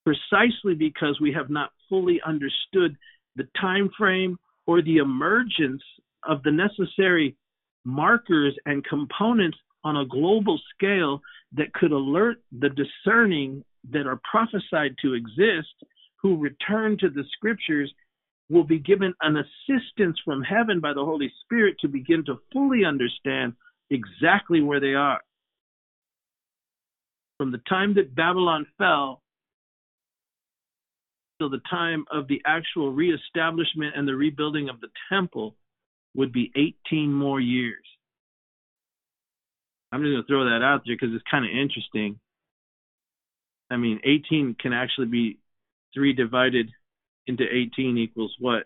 precisely because we have not fully understood the time frame or the emergence of the necessary markers and components on a global scale that could alert the discerning that are prophesied to exist who return to the scriptures will be given an assistance from heaven by the Holy Spirit to begin to fully understand exactly where they are. From the time that Babylon fell till the time of the actual reestablishment and the rebuilding of the temple would be 18 more years. I'm just to throw that out there because it's kind of interesting. I mean, 18 can actually be 3 divided into 18 equals what?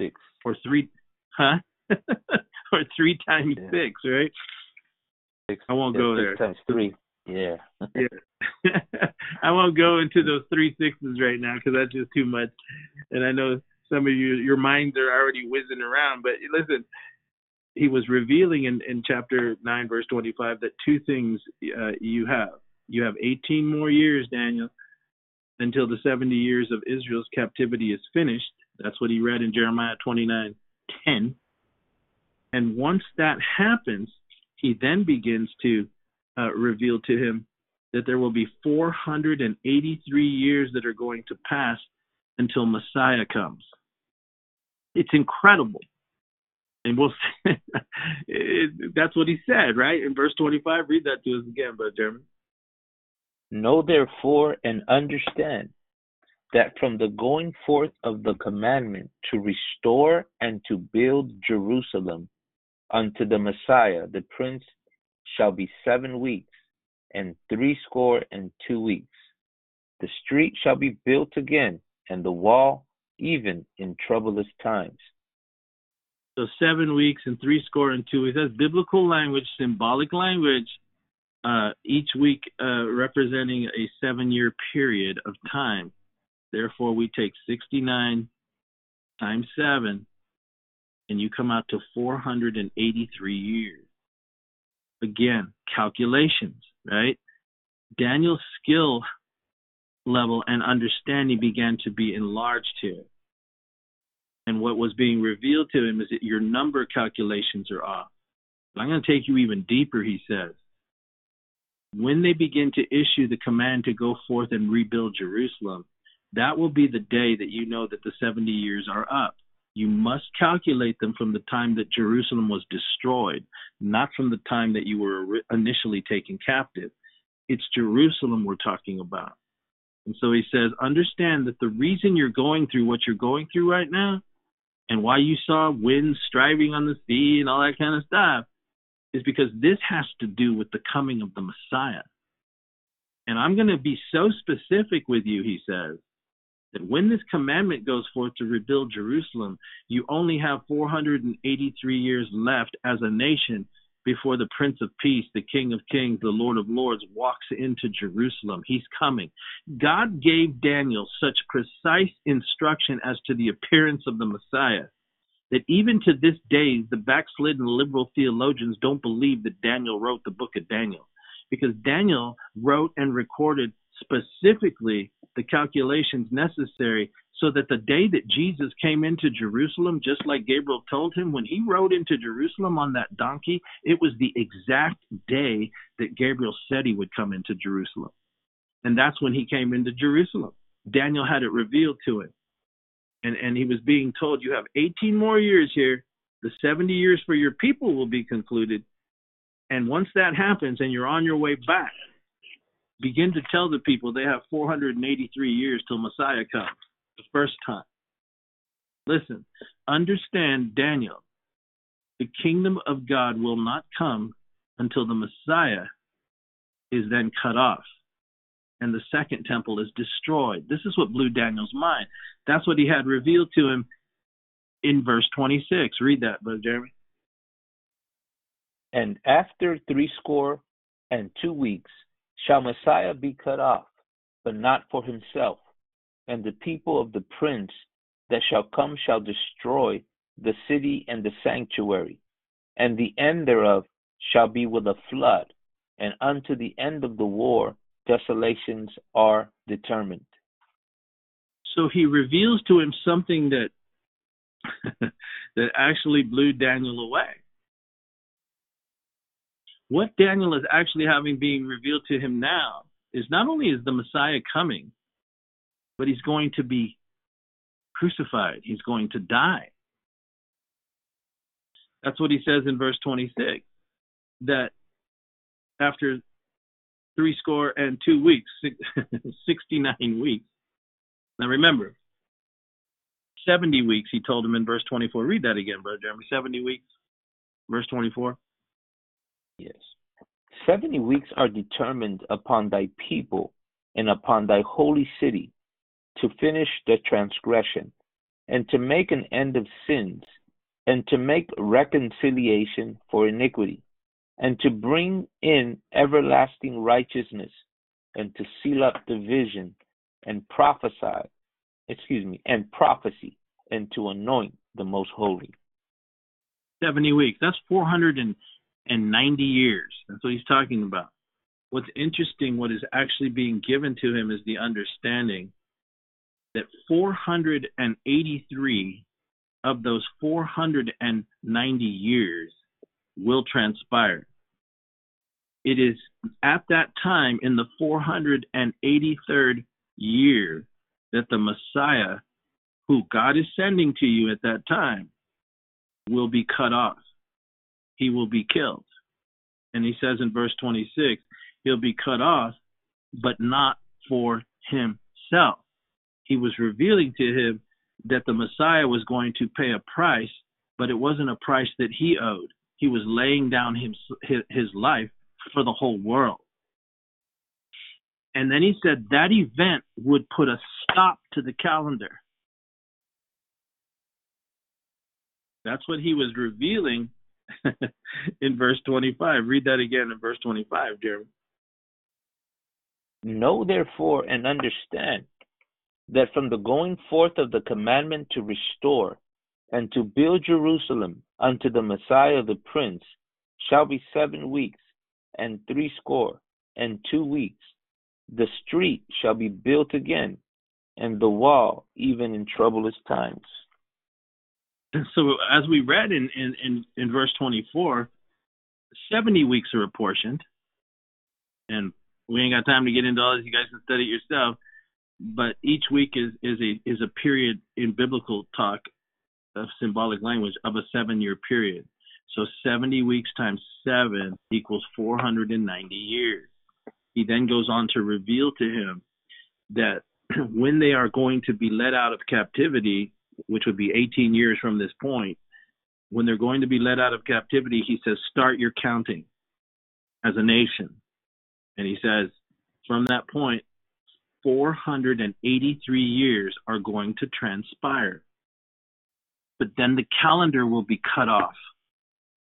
Six. Or 3, huh? [laughs] or 3 times yeah. 6, right? Six, I won't go six there. times 3. Yeah. yeah. [laughs] I won't go into those three sixes right now because that's just too much. And I know some of you, your minds are already whizzing around. But listen, he was revealing in, in chapter 9, verse 25, that two things uh, you have. You have 18 more years, Daniel, until the 70 years of Israel's captivity is finished. That's what he read in Jeremiah 29 10. And once that happens, he then begins to uh, reveal to him that there will be 483 years that are going to pass until Messiah comes. It's incredible. And we'll [laughs] it, that's what he said, right? In verse 25, read that to us again, Brother Jeremy. Know therefore and understand that from the going forth of the commandment to restore and to build Jerusalem unto the Messiah, the Prince, shall be seven weeks, and threescore and two weeks. The street shall be built again, and the wall even in troublous times. So seven weeks and three score and two weeks. That's biblical language, symbolic language. Uh, each week uh, representing a seven-year period of time. Therefore, we take 69 times seven, and you come out to 483 years. Again, calculations, right? Daniel's skill level and understanding began to be enlarged here. And what was being revealed to him is that your number calculations are off. But I'm going to take you even deeper, he says. When they begin to issue the command to go forth and rebuild Jerusalem, that will be the day that you know that the 70 years are up. You must calculate them from the time that Jerusalem was destroyed, not from the time that you were initially taken captive. It's Jerusalem we're talking about. And so he says, understand that the reason you're going through what you're going through right now and why you saw winds striving on the sea and all that kind of stuff is because this has to do with the coming of the Messiah. And I'm going to be so specific with you, he says, that when this commandment goes forth to rebuild Jerusalem, you only have 483 years left as a nation before the Prince of Peace, the King of Kings, the Lord of Lords walks into Jerusalem. He's coming. God gave Daniel such precise instruction as to the appearance of the Messiah that even to this day, the backslidden liberal theologians don't believe that Daniel wrote the book of Daniel because Daniel wrote and recorded specifically the calculations necessary so that the day that Jesus came into Jerusalem, just like Gabriel told him, when he rode into Jerusalem on that donkey, it was the exact day that Gabriel said he would come into Jerusalem. And that's when he came into Jerusalem. Daniel had it revealed to him. And, and he was being told, You have 18 more years here. The 70 years for your people will be concluded. And once that happens and you're on your way back, begin to tell the people they have 483 years till Messiah comes the first time. Listen, understand Daniel. The kingdom of God will not come until the Messiah is then cut off and the second temple is destroyed. This is what blew Daniel's mind. That's what he had revealed to him in verse 26. Read that, Brother Jeremy. And after threescore and two weeks shall Messiah be cut off, but not for himself. And the people of the prince that shall come shall destroy the city and the sanctuary. And the end thereof shall be with a flood, and unto the end of the war desolations are determined. So he reveals to him something that [laughs] that actually blew Daniel away. What Daniel is actually having being revealed to him now is not only is the Messiah coming, but he's going to be crucified. He's going to die. That's what he says in verse 26 that after three score and two weeks, [laughs] 69 weeks. Now remember, 70 weeks, he told him in verse 24. Read that again, Brother Jeremy. 70 weeks, verse 24. Yes. 70 weeks are determined upon thy people and upon thy holy city to finish the transgression and to make an end of sins and to make reconciliation for iniquity and to bring in everlasting righteousness and to seal up the vision and prophesy, excuse me, and prophecy and to anoint the most holy. 70 weeks. That's 490 years. That's what he's talking about. What's interesting, what is actually being given to him is the understanding that 483 of those 490 years will transpire. It is at that time in the 483rd year that the Messiah, who God is sending to you at that time, will be cut off. He will be killed. And he says in verse 26, he'll be cut off, but not for himself. He was revealing to him that the Messiah was going to pay a price, but it wasn't a price that he owed. He was laying down his, his life for the whole world. And then he said that event would put a stop to the calendar. That's what he was revealing [laughs] in verse 25. Read that again in verse 25, Jeremy. Know therefore and understand that from the going forth of the commandment to restore and to build Jerusalem unto the Messiah the Prince shall be seven weeks and threescore and two weeks. The street shall be built again, and the wall even in troublous times. So, as we read in, in, in, in verse 24, 70 weeks are apportioned. And we ain't got time to get into all this. You guys can study it yourself. But each week is, is a is a period in biblical talk of symbolic language of a seven year period. So 70 weeks times 7 equals 490 years. He then goes on to reveal to him that [clears throat] when they are going to be let out of captivity, which would be 18 years from this point, when they're going to be let out of captivity, he says, start your counting as a nation. And he says, from that point, 483 years are going to transpire. But then the calendar will be cut off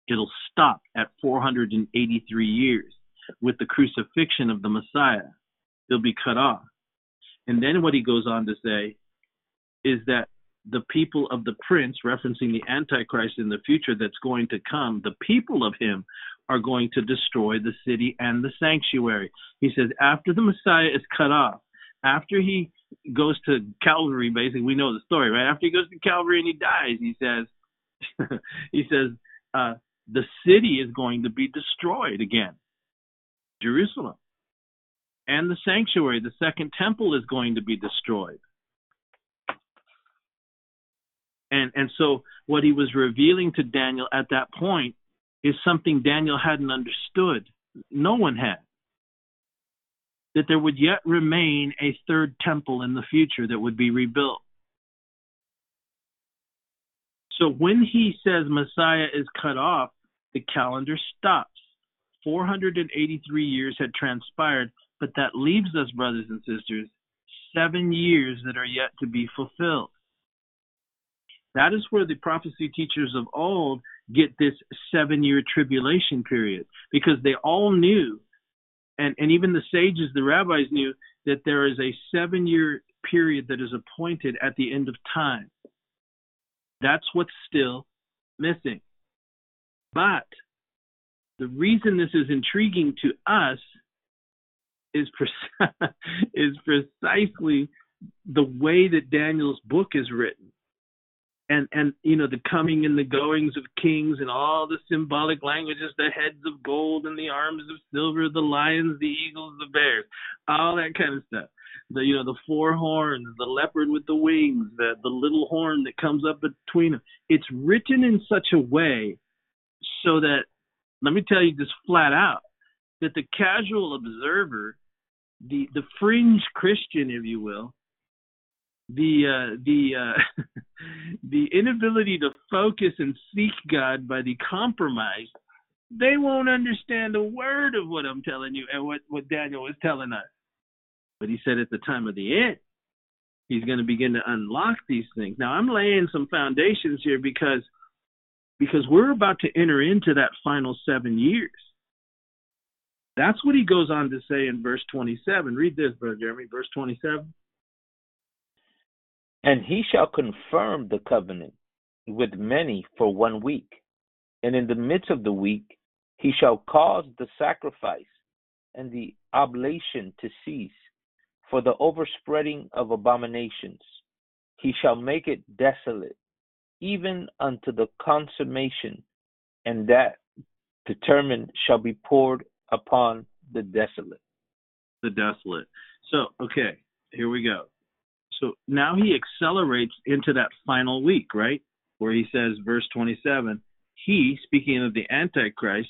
it'll stop at 483 years with the crucifixion of the Messiah. It'll be cut off. And then what he goes on to say is that the people of the prince, referencing the Antichrist in the future that's going to come, the people of him are going to destroy the city and the sanctuary. He says, after the Messiah is cut off, after he goes to Calvary, basically, we know the story, right? After he goes to Calvary and he dies, he says, [laughs] he says, uh, the city is going to be destroyed again, Jerusalem. And the sanctuary, the second temple is going to be destroyed. And and so what he was revealing to Daniel at that point is something Daniel hadn't understood. No one had. That there would yet remain a third temple in the future that would be rebuilt. So when he says Messiah is cut off, the calendar stops. 483 years had transpired, but that leaves us, brothers and sisters, seven years that are yet to be fulfilled. That is where the prophecy teachers of old get this seven year tribulation period because they all knew, and, and even the sages, the rabbis knew, that there is a seven year period that is appointed at the end of time. That's what's still missing. But the reason this is intriguing to us is, [laughs] is precisely the way that Daniel's book is written and and you know the coming and the goings of kings and all the symbolic languages the heads of gold and the arms of silver the lions the eagles the bears all that kind of stuff. The you know the four horns the leopard with the wings the the little horn that comes up between them it's written in such a way so that let me tell you just flat out that the casual observer the the fringe christian if you will the uh, the uh, [laughs] the inability to focus and seek God by the compromise, they won't understand a word of what I'm telling you and what what Daniel was telling us. But he said at the time of the end, he's going to begin to unlock these things. Now I'm laying some foundations here because because we're about to enter into that final seven years. That's what he goes on to say in verse 27. Read this, Brother Jeremy, verse 27. And he shall confirm the covenant with many for one week. And in the midst of the week, he shall cause the sacrifice and the oblation to cease for the overspreading of abominations. He shall make it desolate, even unto the consummation, and that determined shall be poured upon the desolate. The desolate. So, okay, here we go. So now he accelerates into that final week, right? Where he says, verse 27, he, speaking of the Antichrist,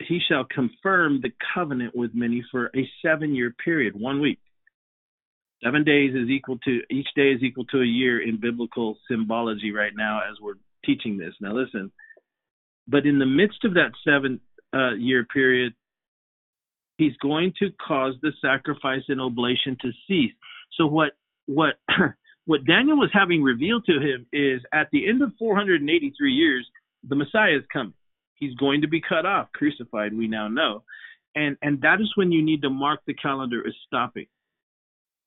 he shall confirm the covenant with many for a seven year period, one week. Seven days is equal to, each day is equal to a year in biblical symbology right now as we're teaching this. Now listen, but in the midst of that seven uh, year period, he's going to cause the sacrifice and oblation to cease. So what what [clears throat] what Daniel was having revealed to him is at the end of 483 years, the Messiah is coming. He's going to be cut off, crucified, we now know. And and that is when you need to mark the calendar as stopping.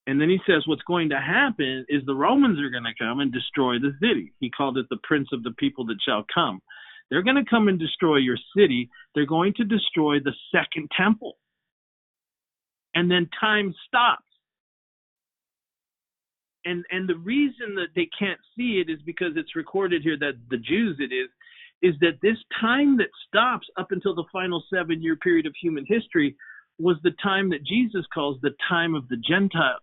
And then he says what's going to happen is the Romans are going to come and destroy the city. He called it the prince of the people that shall come. They're going to come and destroy your city. They're going to destroy the second temple and then time stops. And and the reason that they can't see it is because it's recorded here that the Jews it is is that this time that stops up until the final seven year period of human history was the time that Jesus calls the time of the Gentiles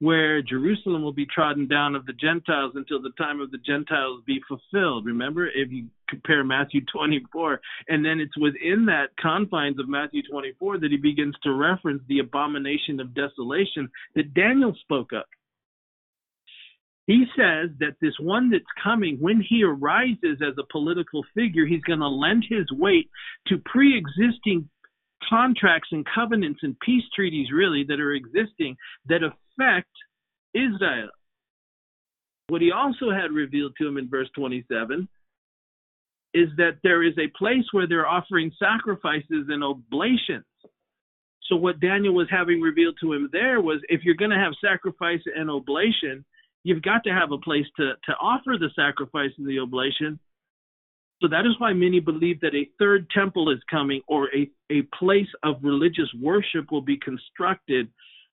where Jerusalem will be trodden down of the Gentiles until the time of the Gentiles be fulfilled. Remember, if you compare Matthew 24, and then it's within that confines of Matthew 24 that he begins to reference the abomination of desolation that Daniel spoke of. He says that this one that's coming, when he arises as a political figure, he's going to lend his weight to pre existing contracts and covenants and peace treaties, really, that are existing that affect Israel. What he also had revealed to him in verse 27 is that there is a place where they're offering sacrifices and oblations. So, what Daniel was having revealed to him there was if you're going to have sacrifice and oblation, you've got to have a place to, to offer the sacrifice and the oblation. So that is why many believe that a third temple is coming or a, a place of religious worship will be constructed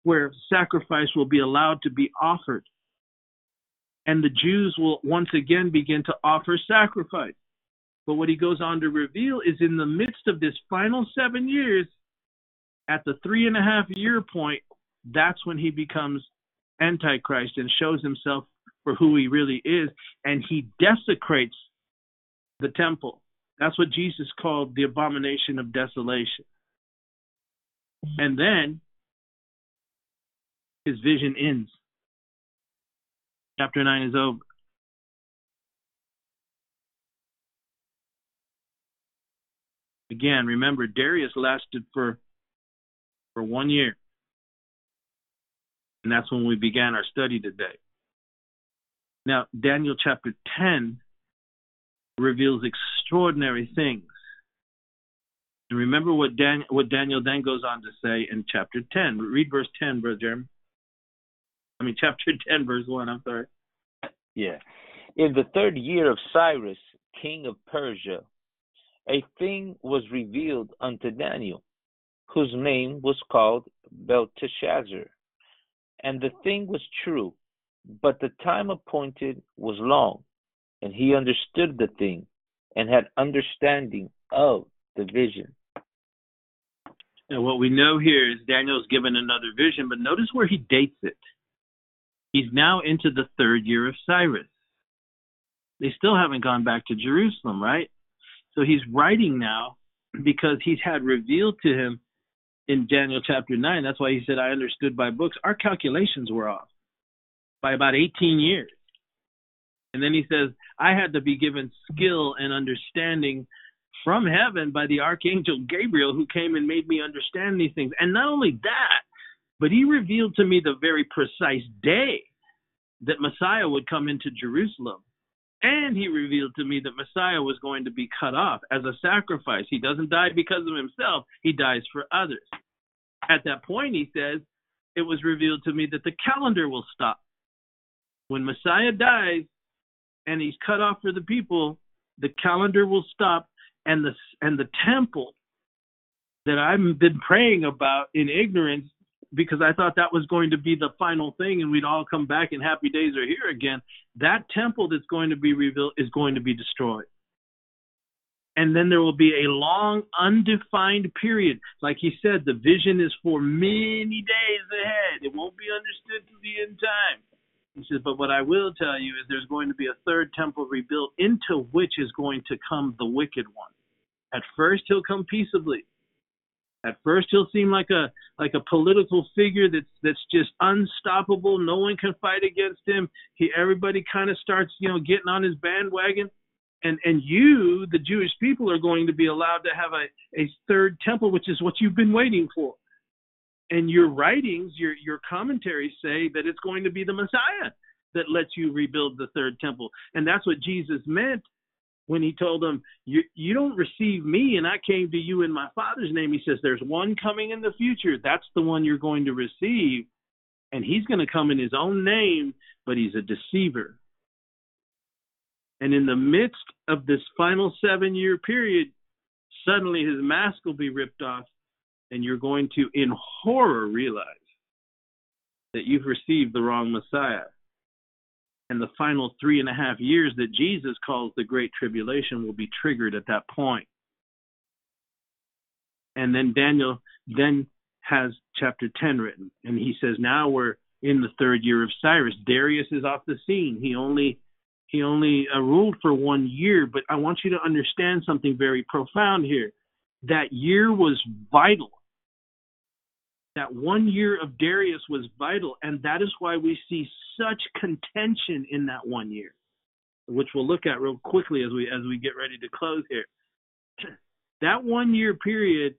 where sacrifice will be allowed to be offered. And the Jews will once again begin to offer sacrifice. But what he goes on to reveal is in the midst of this final seven years, at the three and a half year point, that's when he becomes Antichrist and shows himself for who he really is. And he desecrates the temple. That's what Jesus called the abomination of desolation. And then his vision ends. Chapter 9 is over. Again, remember Darius lasted for for one year. And that's when we began our study today. Now, Daniel chapter 10 reveals extraordinary things. And remember what, Dan, what Daniel then goes on to say in chapter 10. Read verse 10, Brother Jeremy. I mean, [laughs] chapter 10, verse 1. I'm sorry. Yeah. In the third year of Cyrus, king of Persia, a thing was revealed unto Daniel, whose name was called Belteshazzar. And the thing was true, but the time appointed was long and he understood the thing and had understanding of the vision. Now, what we know here is Daniel's given another vision, but notice where he dates it. He's now into the third year of Cyrus. They still haven't gone back to Jerusalem, right? So he's writing now because he's had revealed to him in Daniel chapter 9. That's why he said, I understood by books. Our calculations were off by about 18 years. And then he says, I had to be given skill and understanding from heaven by the archangel Gabriel, who came and made me understand these things. And not only that, but he revealed to me the very precise day that Messiah would come into Jerusalem. And he revealed to me that Messiah was going to be cut off as a sacrifice. He doesn't die because of himself, he dies for others. At that point, he says, it was revealed to me that the calendar will stop. When Messiah dies, and he's cut off for the people, the calendar will stop and the and the temple that I've been praying about in ignorance because I thought that was going to be the final thing and we'd all come back and happy days are here again. That temple that's going to be rebuilt is going to be destroyed. And then there will be a long, undefined period. Like he said, the vision is for many days ahead. It won't be understood to the end time. He says, But what I will tell you is there's going to be a third temple rebuilt, into which is going to come the wicked one. At first, he'll come peaceably. At first, he'll seem like a like a political figure that's that's just unstoppable. No one can fight against him. He everybody kind of starts, you know, getting on his bandwagon. And and you, the Jewish people, are going to be allowed to have a, a third temple, which is what you've been waiting for and your writings, your your commentaries say that it's going to be the Messiah that lets you rebuild the third temple, and that's what Jesus meant when he told them, "You you don't receive me, and I came to you in my Father's name." He says, "There's one coming in the future. That's the one you're going to receive, and he's going to come in his own name, but he's a deceiver." And in the midst of this final seven year period, suddenly his mask will be ripped off and you're going to, in horror, realize that you've received the wrong Messiah. And the final three and a half years that Jesus calls the Great Tribulation will be triggered at that point. And then Daniel then has chapter 10 written, and he says, Now we're in the third year of Cyrus. Darius is off the scene. He only he only uh, ruled for one year, but I want you to understand something very profound here. That year was vital that one year of Darius was vital, and that is why we see such contention in that one year, which we'll look at real quickly as we as we get ready to close here. [clears throat] That one year period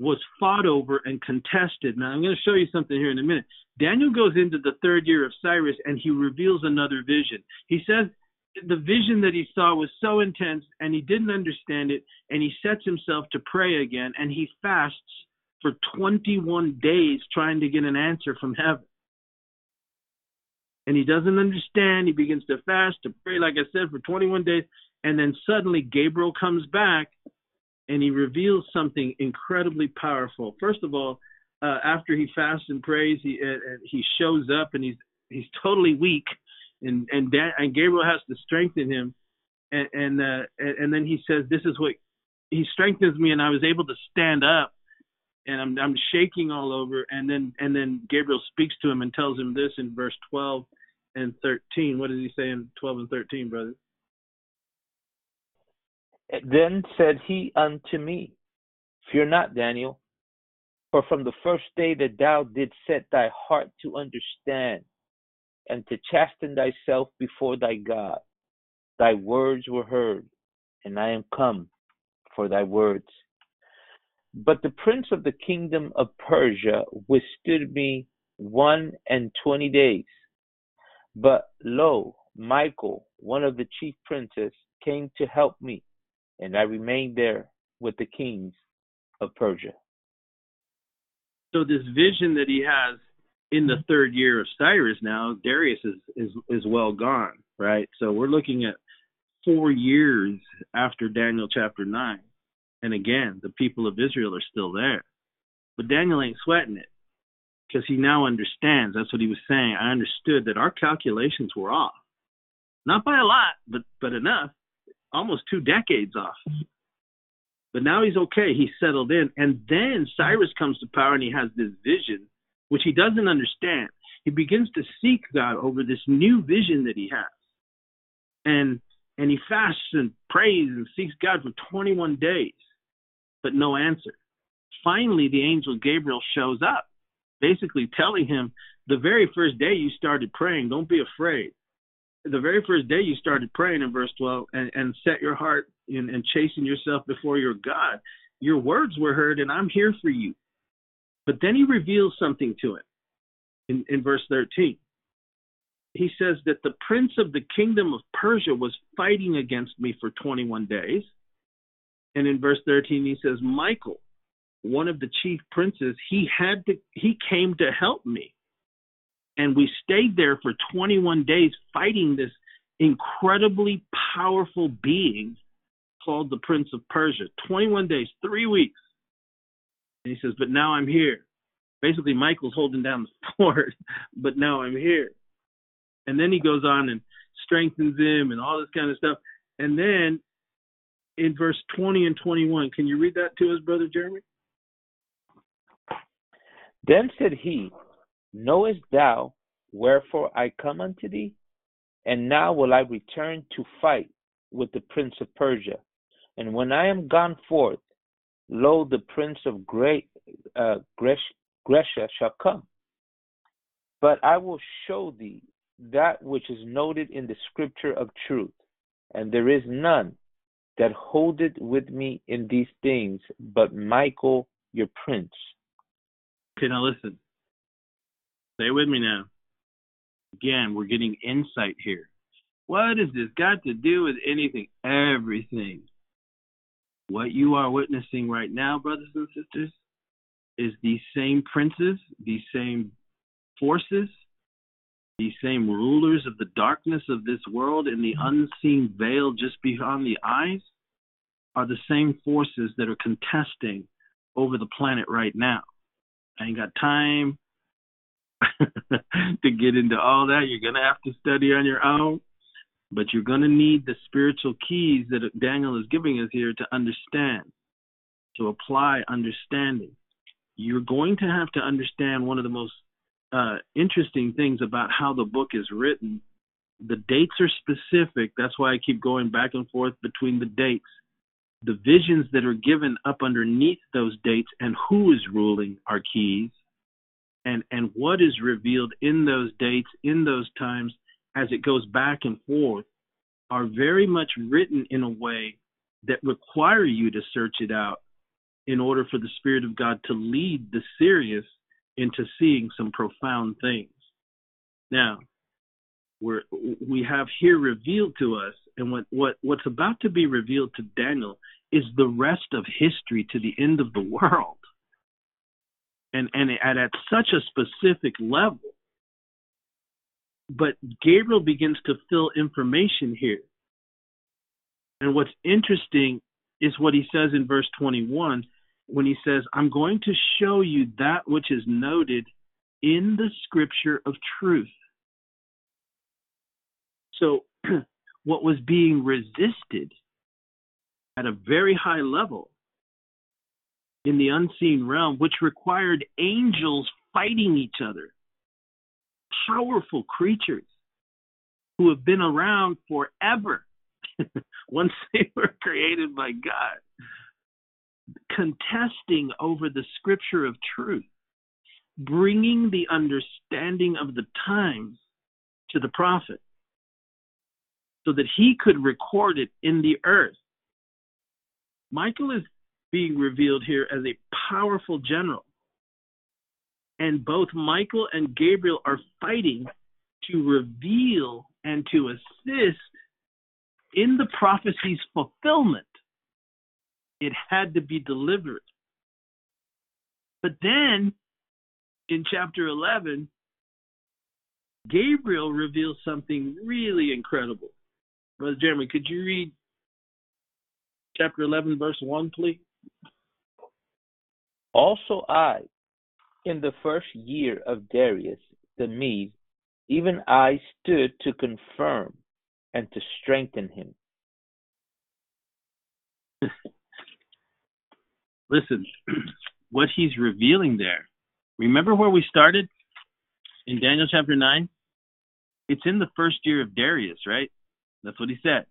was fought over and contested. Now I'm going to show you something here in a minute. Daniel goes into the third year of Cyrus and he reveals another vision. He says the vision that he saw was so intense and he didn't understand it and he sets himself to pray again and he fasts for 21 days trying to get an answer from heaven. and he doesn't understand. He begins to fast, to pray, like I said, for 21 days. And then suddenly Gabriel comes back and he reveals something incredibly powerful. First of all, uh, after he fasts and prays, he uh, he shows up and he's he's totally weak, and and Dan, and Gabriel has to strengthen him, and and, uh, and then he says, "This is what he strengthens me," and I was able to stand up, and I'm I'm shaking all over, and then and then Gabriel speaks to him and tells him this in verse 12 and 13. What does he say in 12 and 13, brother? Then said he unto me, Fear not, Daniel, for from the first day that thou didst set thy heart to understand and to chasten thyself before thy God, thy words were heard, and I am come for thy words. But the prince of the kingdom of Persia withstood me one and twenty days. But lo, Michael, one of the chief princes, came to help me, and I remained there with the kings of Persia. So this vision that he has in the third year of Cyrus now, Darius is is is well gone, right? So we're looking at four years after Daniel chapter nine. And again, the people of Israel are still there. But Daniel ain't sweating it because he now understands. That's what he was saying. I understood that our calculations were off. Not by a lot, but but enough. Almost two decades off. But now he's okay. He's settled in. And then Cyrus comes to power and he has this vision, which he doesn't understand. He begins to seek God over this new vision that he has. And and he fasts and prays and seeks God for 21 days, but no answer. Finally, the angel Gabriel shows up, basically telling him the very first day you started praying, don't be afraid the very first day you started praying in verse 12 and, and set your heart in, and chasing yourself before your God, your words were heard, and I'm here for you. But then he reveals something to him in, in verse 13. He says that the prince of the kingdom of Persia was fighting against me for 21 days. And in verse 13, he says, Michael, one of the chief princes, he had to, he came to help me and we stayed there for 21 days fighting this incredibly powerful being called the Prince of Persia. 21 days, three weeks. And he says, But now I'm here. Basically, Michael's holding down the [laughs] fort, but now I'm here. And then he goes on and strengthens him and all this kind of stuff. And then in verse 20 and 21, can you read that to us, Brother Jeremy? Then said he, Knowest thou wherefore I come unto thee? And now will I return to fight with the prince of Persia. And when I am gone forth, lo, the prince of Great, uh, Grecia shall come. But I will show thee that which is noted in the scripture of truth, and there is none that holdeth with me in these things but Michael your prince. Okay, now listen. Stay with me now. Again, we're getting insight here. What has this got to do with anything? Everything. What you are witnessing right now, brothers and sisters, is these same princes, these same forces, these same rulers of the darkness of this world and the unseen veil just beyond the eyes are the same forces that are contesting over the planet right now. I ain't got time [laughs] to get into all that. You're going to have to study on your own, but you're going to need the spiritual keys that Daniel is giving us here to understand, to apply understanding. You're going to have to understand one of the most uh, interesting things about how the book is written. The dates are specific. That's why I keep going back and forth between the dates. The visions that are given up underneath those dates and who is ruling are keys and and what is revealed in those dates in those times as it goes back and forth are very much written in a way that require you to search it out in order for the spirit of god to lead the serious into seeing some profound things. Now we're, we have here revealed to us and what, what what's about to be revealed to daniel is the rest of history to the end of the world. And and at, at such a specific level. But Gabriel begins to fill information here. And what's interesting is what he says in verse 21 when he says, I'm going to show you that which is noted in the scripture of truth. So, [clears throat] what was being resisted at a very high level in the unseen realm, which required angels fighting each other, powerful creatures who have been around forever [laughs] once they were created by God, contesting over the scripture of truth, bringing the understanding of the times to the prophet so that he could record it in the earth. Michael is being revealed here as a powerful general. And both Michael and Gabriel are fighting to reveal and to assist in the prophecy's fulfillment. It had to be delivered. But then in chapter 11, Gabriel reveals something really incredible. Brother Jeremy, could you read chapter 11, verse 1, please? Also, I, in the first year of Darius the Mede, even I stood to confirm and to strengthen him. [laughs] Listen, [clears throat] what he's revealing there. Remember where we started in Daniel chapter 9? It's in the first year of Darius, right? That's what he said.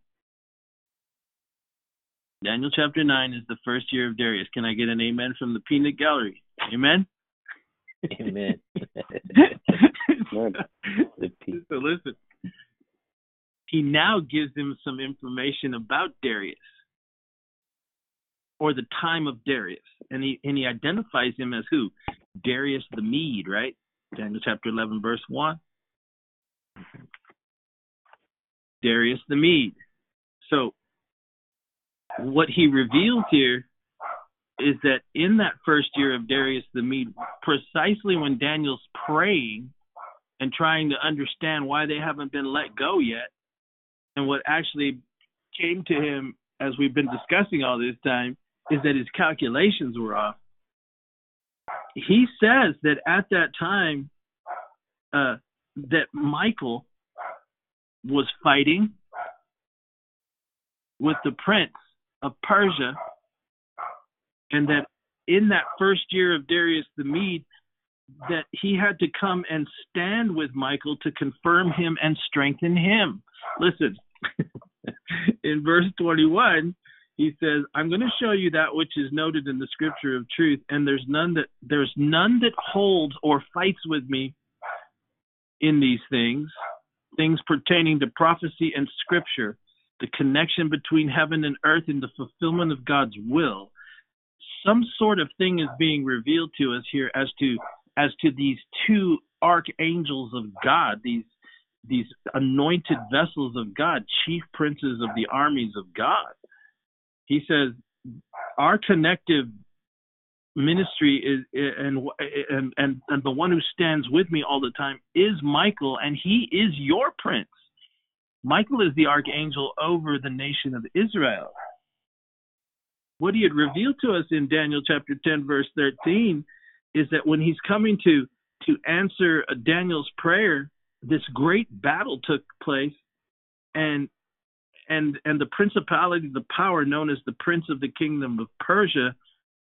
Daniel chapter 9 is the first year of Darius. Can I get an amen from the peanut gallery? Amen? Amen. [laughs] so listen, he now gives him some information about Darius or the time of Darius. And he and he identifies him as who? Darius the Mede, right? Daniel chapter 11, verse 1. Darius the Mede. So, what he reveals here is that in that first year of Darius the Mede, precisely when Daniel's praying and trying to understand why they haven't been let go yet, and what actually came to him as we've been discussing all this time is that his calculations were off. He says that at that time, uh, that Michael was fighting with the prince of Persia, and that in that first year of Darius the Mede, that he had to come and stand with Michael to confirm him and strengthen him. Listen, [laughs] in verse 21, he says, "I'm going to show you that which is noted in the scripture of truth, and there's none that there's none that holds or fights with me in these things, things pertaining to prophecy and scripture, the connection between heaven and earth and the fulfillment of God's will. Some sort of thing is being revealed to us here as to as to these two archangels of God, these these anointed vessels of God, chief princes of the armies of God. He says our connective ministry is and and and and the one who stands with me all the time is Michael and he is your prince. Michael is the archangel over the nation of Israel. What he had revealed to us in Daniel chapter 10 verse 13 is that when he's coming to to answer Daniel's prayer, this great battle took place and and and the principality the power known as the prince of the kingdom of Persia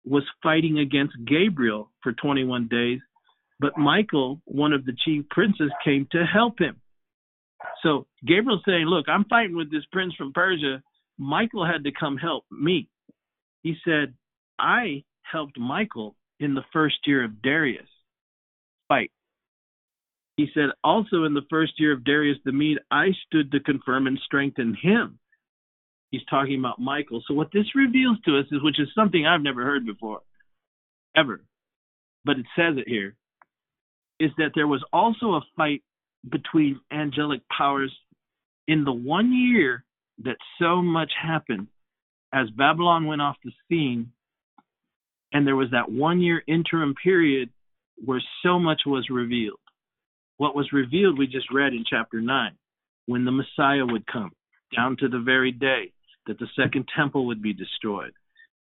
was fighting against Gabriel for 21 days, but Michael, one of the chief princes, came to help him. So Gabriel's saying, Look, I'm fighting with this prince from Persia. Michael had to come help me. He said, I helped Michael in the first year of Darius fight. He said, Also in the first year of Darius the Mede, I stood to confirm and strengthen him he's talking about Michael. So what this reveals to us is, which is something I've never heard before, ever, but it says it here, is that there was also a fight between angelic powers in the one year that so much happened as Babylon went off the scene, and there was that one year interim period where so much was revealed. What was revealed, we just read in chapter 9, when the Messiah would come, down to the very day that the second temple would be destroyed,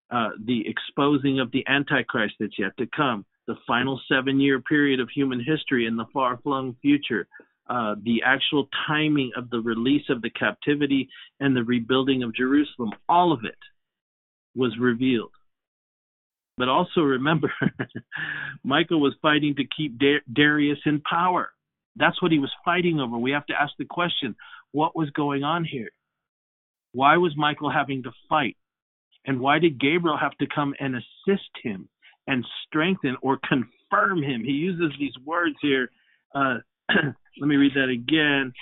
uh, the exposing of the Antichrist that's yet to come, the final seven year period of human history in the far flung future, uh, the actual timing of the release of the captivity and the rebuilding of Jerusalem, all of it was revealed. But also remember, [laughs] Michael was fighting to keep Darius in power. That's what he was fighting over. We have to ask the question what was going on here? Why was Michael having to fight? And why did Gabriel have to come and assist him and strengthen or confirm him? He uses these words here. Uh, [clears throat] let me read that again.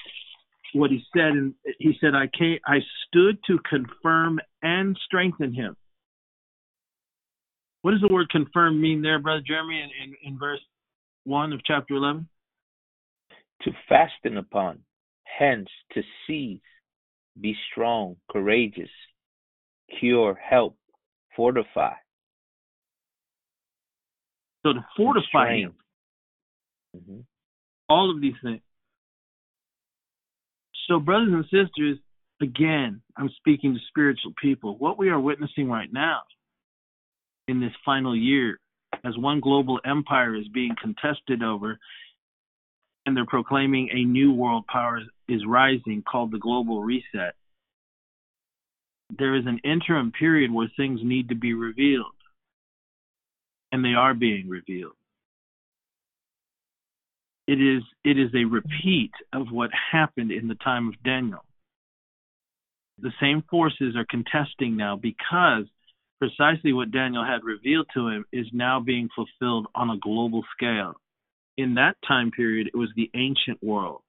What he said, and he said, "I came, I stood to confirm and strengthen him." What does the word confirm mean there, Brother Jeremy, in, in, in verse 1 of chapter 11? To fasten upon, hence to seize, be strong, courageous, cure, help, fortify. So to fortify him. Mm-hmm. All of these things. So, brothers and sisters, again, I'm speaking to spiritual people. What we are witnessing right now in this final year as one global empire is being contested over and they're proclaiming a new world power is rising called the global reset. There is an interim period where things need to be revealed, and they are being revealed. It is it is a repeat of what happened in the time of Daniel. The same forces are contesting now because precisely what Daniel had revealed to him is now being fulfilled on a global scale. In that time period, it was the ancient world.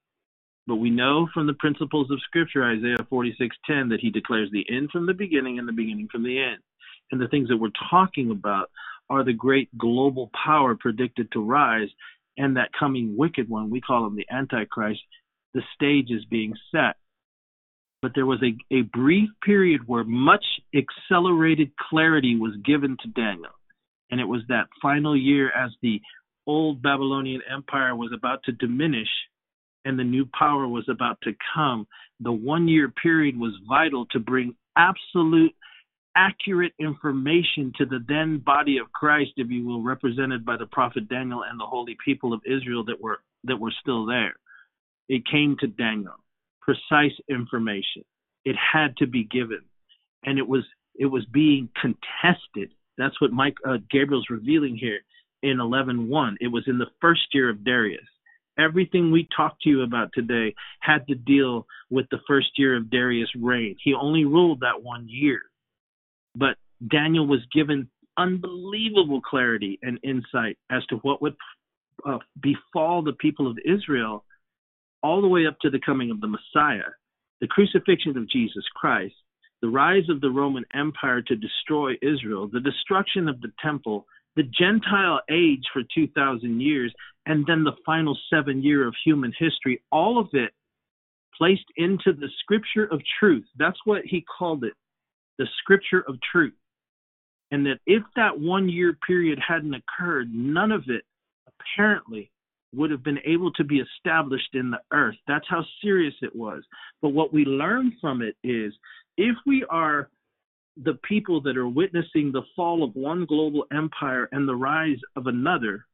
But we know from the principles of Scripture, Isaiah 46:10, that he declares the end from the beginning and the beginning from the end. And the things that we're talking about are the great global power predicted to rise and that coming wicked one, we call him the Antichrist. The stage is being set but there was a, a brief period where much accelerated clarity was given to Daniel. And it was that final year as the old Babylonian Empire was about to diminish and the new power was about to come. The one year period was vital to bring absolute, accurate information to the then body of Christ, if you will, represented by the prophet Daniel and the holy people of Israel that were that were still there. It came to Daniel precise information. It had to be given, and it was it was being contested. That's what Mike uh, Gabriel's revealing here in 11:1. It was in the first year of Darius. Everything we talked to you about today had to deal with the first year of Darius' reign. He only ruled that one year, but Daniel was given unbelievable clarity and insight as to what would uh, befall the people of Israel all the way up to the coming of the Messiah, the crucifixion of Jesus Christ, the rise of the Roman Empire to destroy Israel, the destruction of the temple, the Gentile age for 2,000 years, and then the final seven year of human history, all of it placed into the scripture of truth. That's what he called it, the scripture of truth. And that if that one year period hadn't occurred, none of it apparently would have been able to be established in the earth. That's how serious it was. But what we learn from it is if we are the people that are witnessing the fall of one global empire and the rise of another,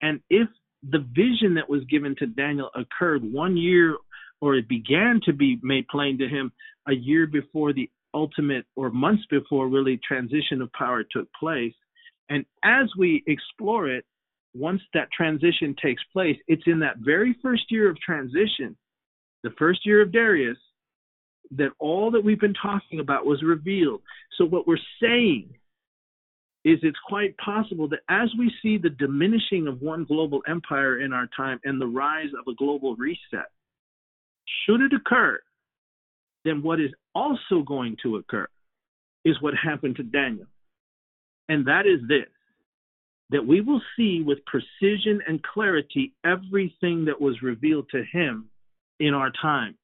and if the vision that was given to Daniel occurred one year or it began to be made plain to him a year before the ultimate or months before really transition of power took place. And as we explore it, once that transition takes place, it's in that very first year of transition, the first year of Darius, that all that we've been talking about was revealed. So, what we're saying is it's quite possible that as we see the diminishing of one global empire in our time and the rise of a global reset, should it occur, then what is also going to occur is what happened to Daniel. And that is this that we will see with precision and clarity everything that was revealed to him in our time.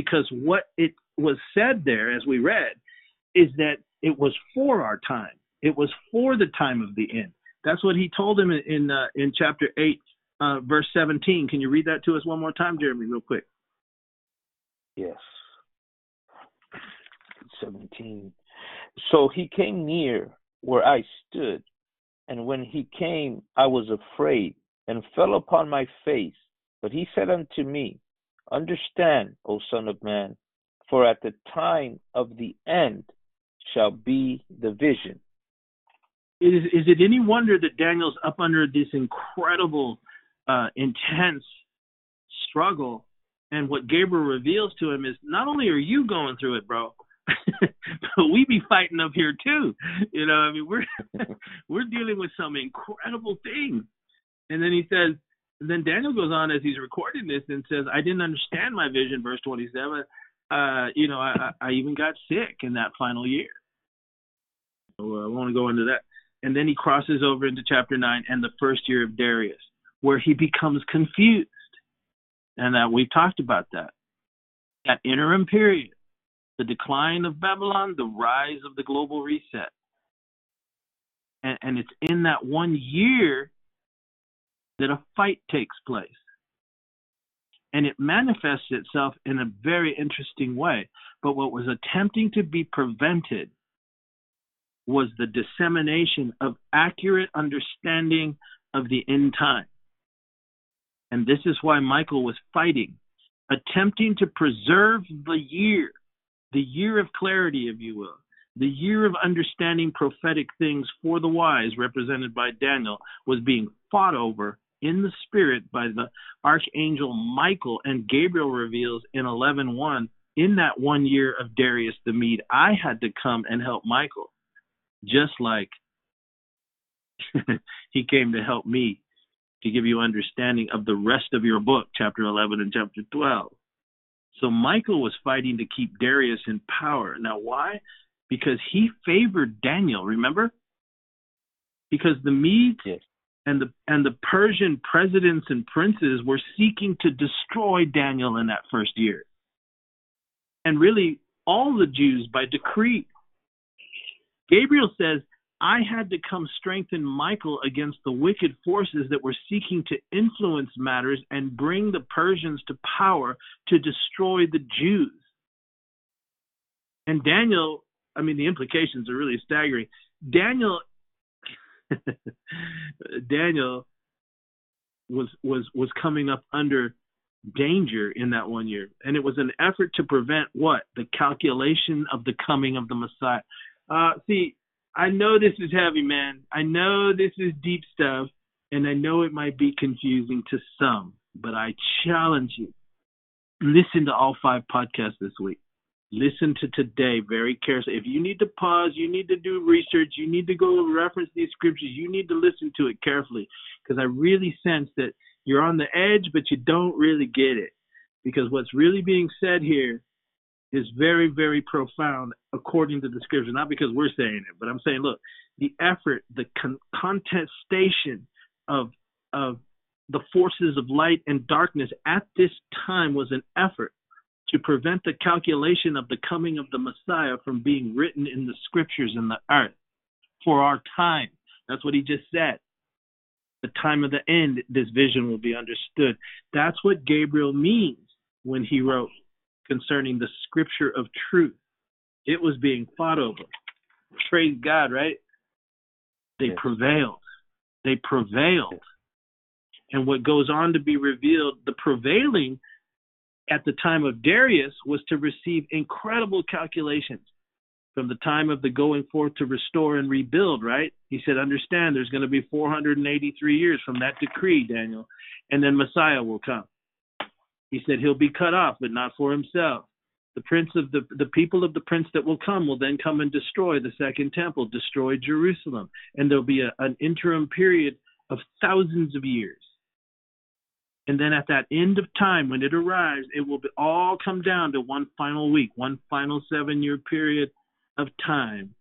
Because what it was said there, as we read, is that it was for our time. It was for the time of the end. That's what he told him in in, uh, in chapter eight, uh, verse 17. Can you read that to us one more time, Jeremy, real quick? Yes. 17. So he came near where I stood, and when he came, I was afraid and fell upon my face. But he said unto me, Understand, O Son of Man, for at the time of the end shall be the vision. Is, is it any wonder that Daniel's up under this incredible, uh, intense struggle? And what Gabriel reveals to him is not only are you going through it, bro, [laughs] but we be fighting up here too. You know, I mean, we're [laughs] we're dealing with some incredible things. And then he says, and then Daniel goes on as he's recording this and says, I didn't understand my vision, verse 27. Uh, you know, I, I even got sick in that final year. So uh, I want to go into that. And then he crosses over into chapter 9 and the first year of Darius, where he becomes confused. And that we've talked about that. That interim period, the decline of Babylon, the rise of the global reset. And, and it's in that one year that a fight takes place. And it manifests itself in a very interesting way. But what was attempting to be prevented was the dissemination of accurate understanding of the end time. And this is why Michael was fighting, attempting to preserve the year, the year of clarity, if you will, the year of understanding prophetic things for the wise, represented by Daniel, was being fought over in the spirit by the archangel Michael and Gabriel reveals in 11:1 in that one year of Darius the Mede I had to come and help Michael just like [laughs] he came to help me to give you understanding of the rest of your book chapter 11 and chapter 12 so Michael was fighting to keep Darius in power. Now why? Because he favored Daniel remember? Because the Medes yes and the and the Persian presidents and princes were seeking to destroy Daniel in that first year. And really all the Jews by decree. Gabriel says, I had to come strengthen Michael against the wicked forces that were seeking to influence matters and bring the Persians to power to destroy the Jews. And Daniel, I mean, the implications are really staggering. Daniel [laughs] Daniel was was was coming up under danger in that one year, and it was an effort to prevent what the calculation of the coming of the Messiah. Uh, see, I know this is heavy, man. I know this is deep stuff, and I know it might be confusing to some, but I challenge you. Listen to all five podcasts this week listen to today very carefully. If you need to pause, you need to do research, you need to go reference these scriptures, you need to listen to it carefully because I really sense that you're on the edge, but you don't really get it. Because what's really being said here is very, very profound according to the scripture, not because we're saying it, but I'm saying, look, the effort, the con- contestation of, of the forces of light and darkness at this time was an effort to prevent the calculation of the coming of the Messiah from being written in the scriptures in the earth for our time. That's what he just said. The time of the end, this vision will be understood. That's what Gabriel means when he wrote concerning the scripture of truth. It was being fought over. Praise God, right? They yes. prevailed. They prevailed. And what goes on to be revealed, the prevailing at the time of Darius was to receive incredible calculations from the time of the going forth to restore and rebuild, right? He said, Understand, there's going to be 483 years from that decree, Daniel, and then Messiah will come. He said, He'll be cut off, but not for himself. The prince of the the people of the prince that will come will then come and destroy the second temple, destroy Jerusalem, and there'll be a, an interim period of thousands of years. And then at that end of time, when it arrives, it will all come down to one final week, one final seven year period of time.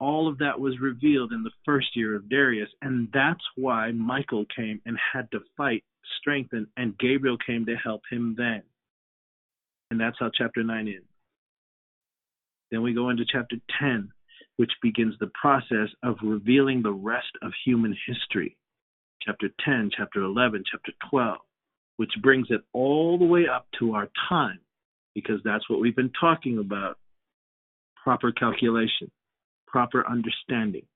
All of that was revealed in the first year of Darius. And that's why Michael came and had to fight, strengthen, and Gabriel came to help him then. And that's how chapter 9 ends. Then we go into chapter 10, which begins the process of revealing the rest of human history chapter 10, chapter 11, chapter 12, which brings it all the way up to our time, because that's what we've been talking about proper calculation, proper understanding.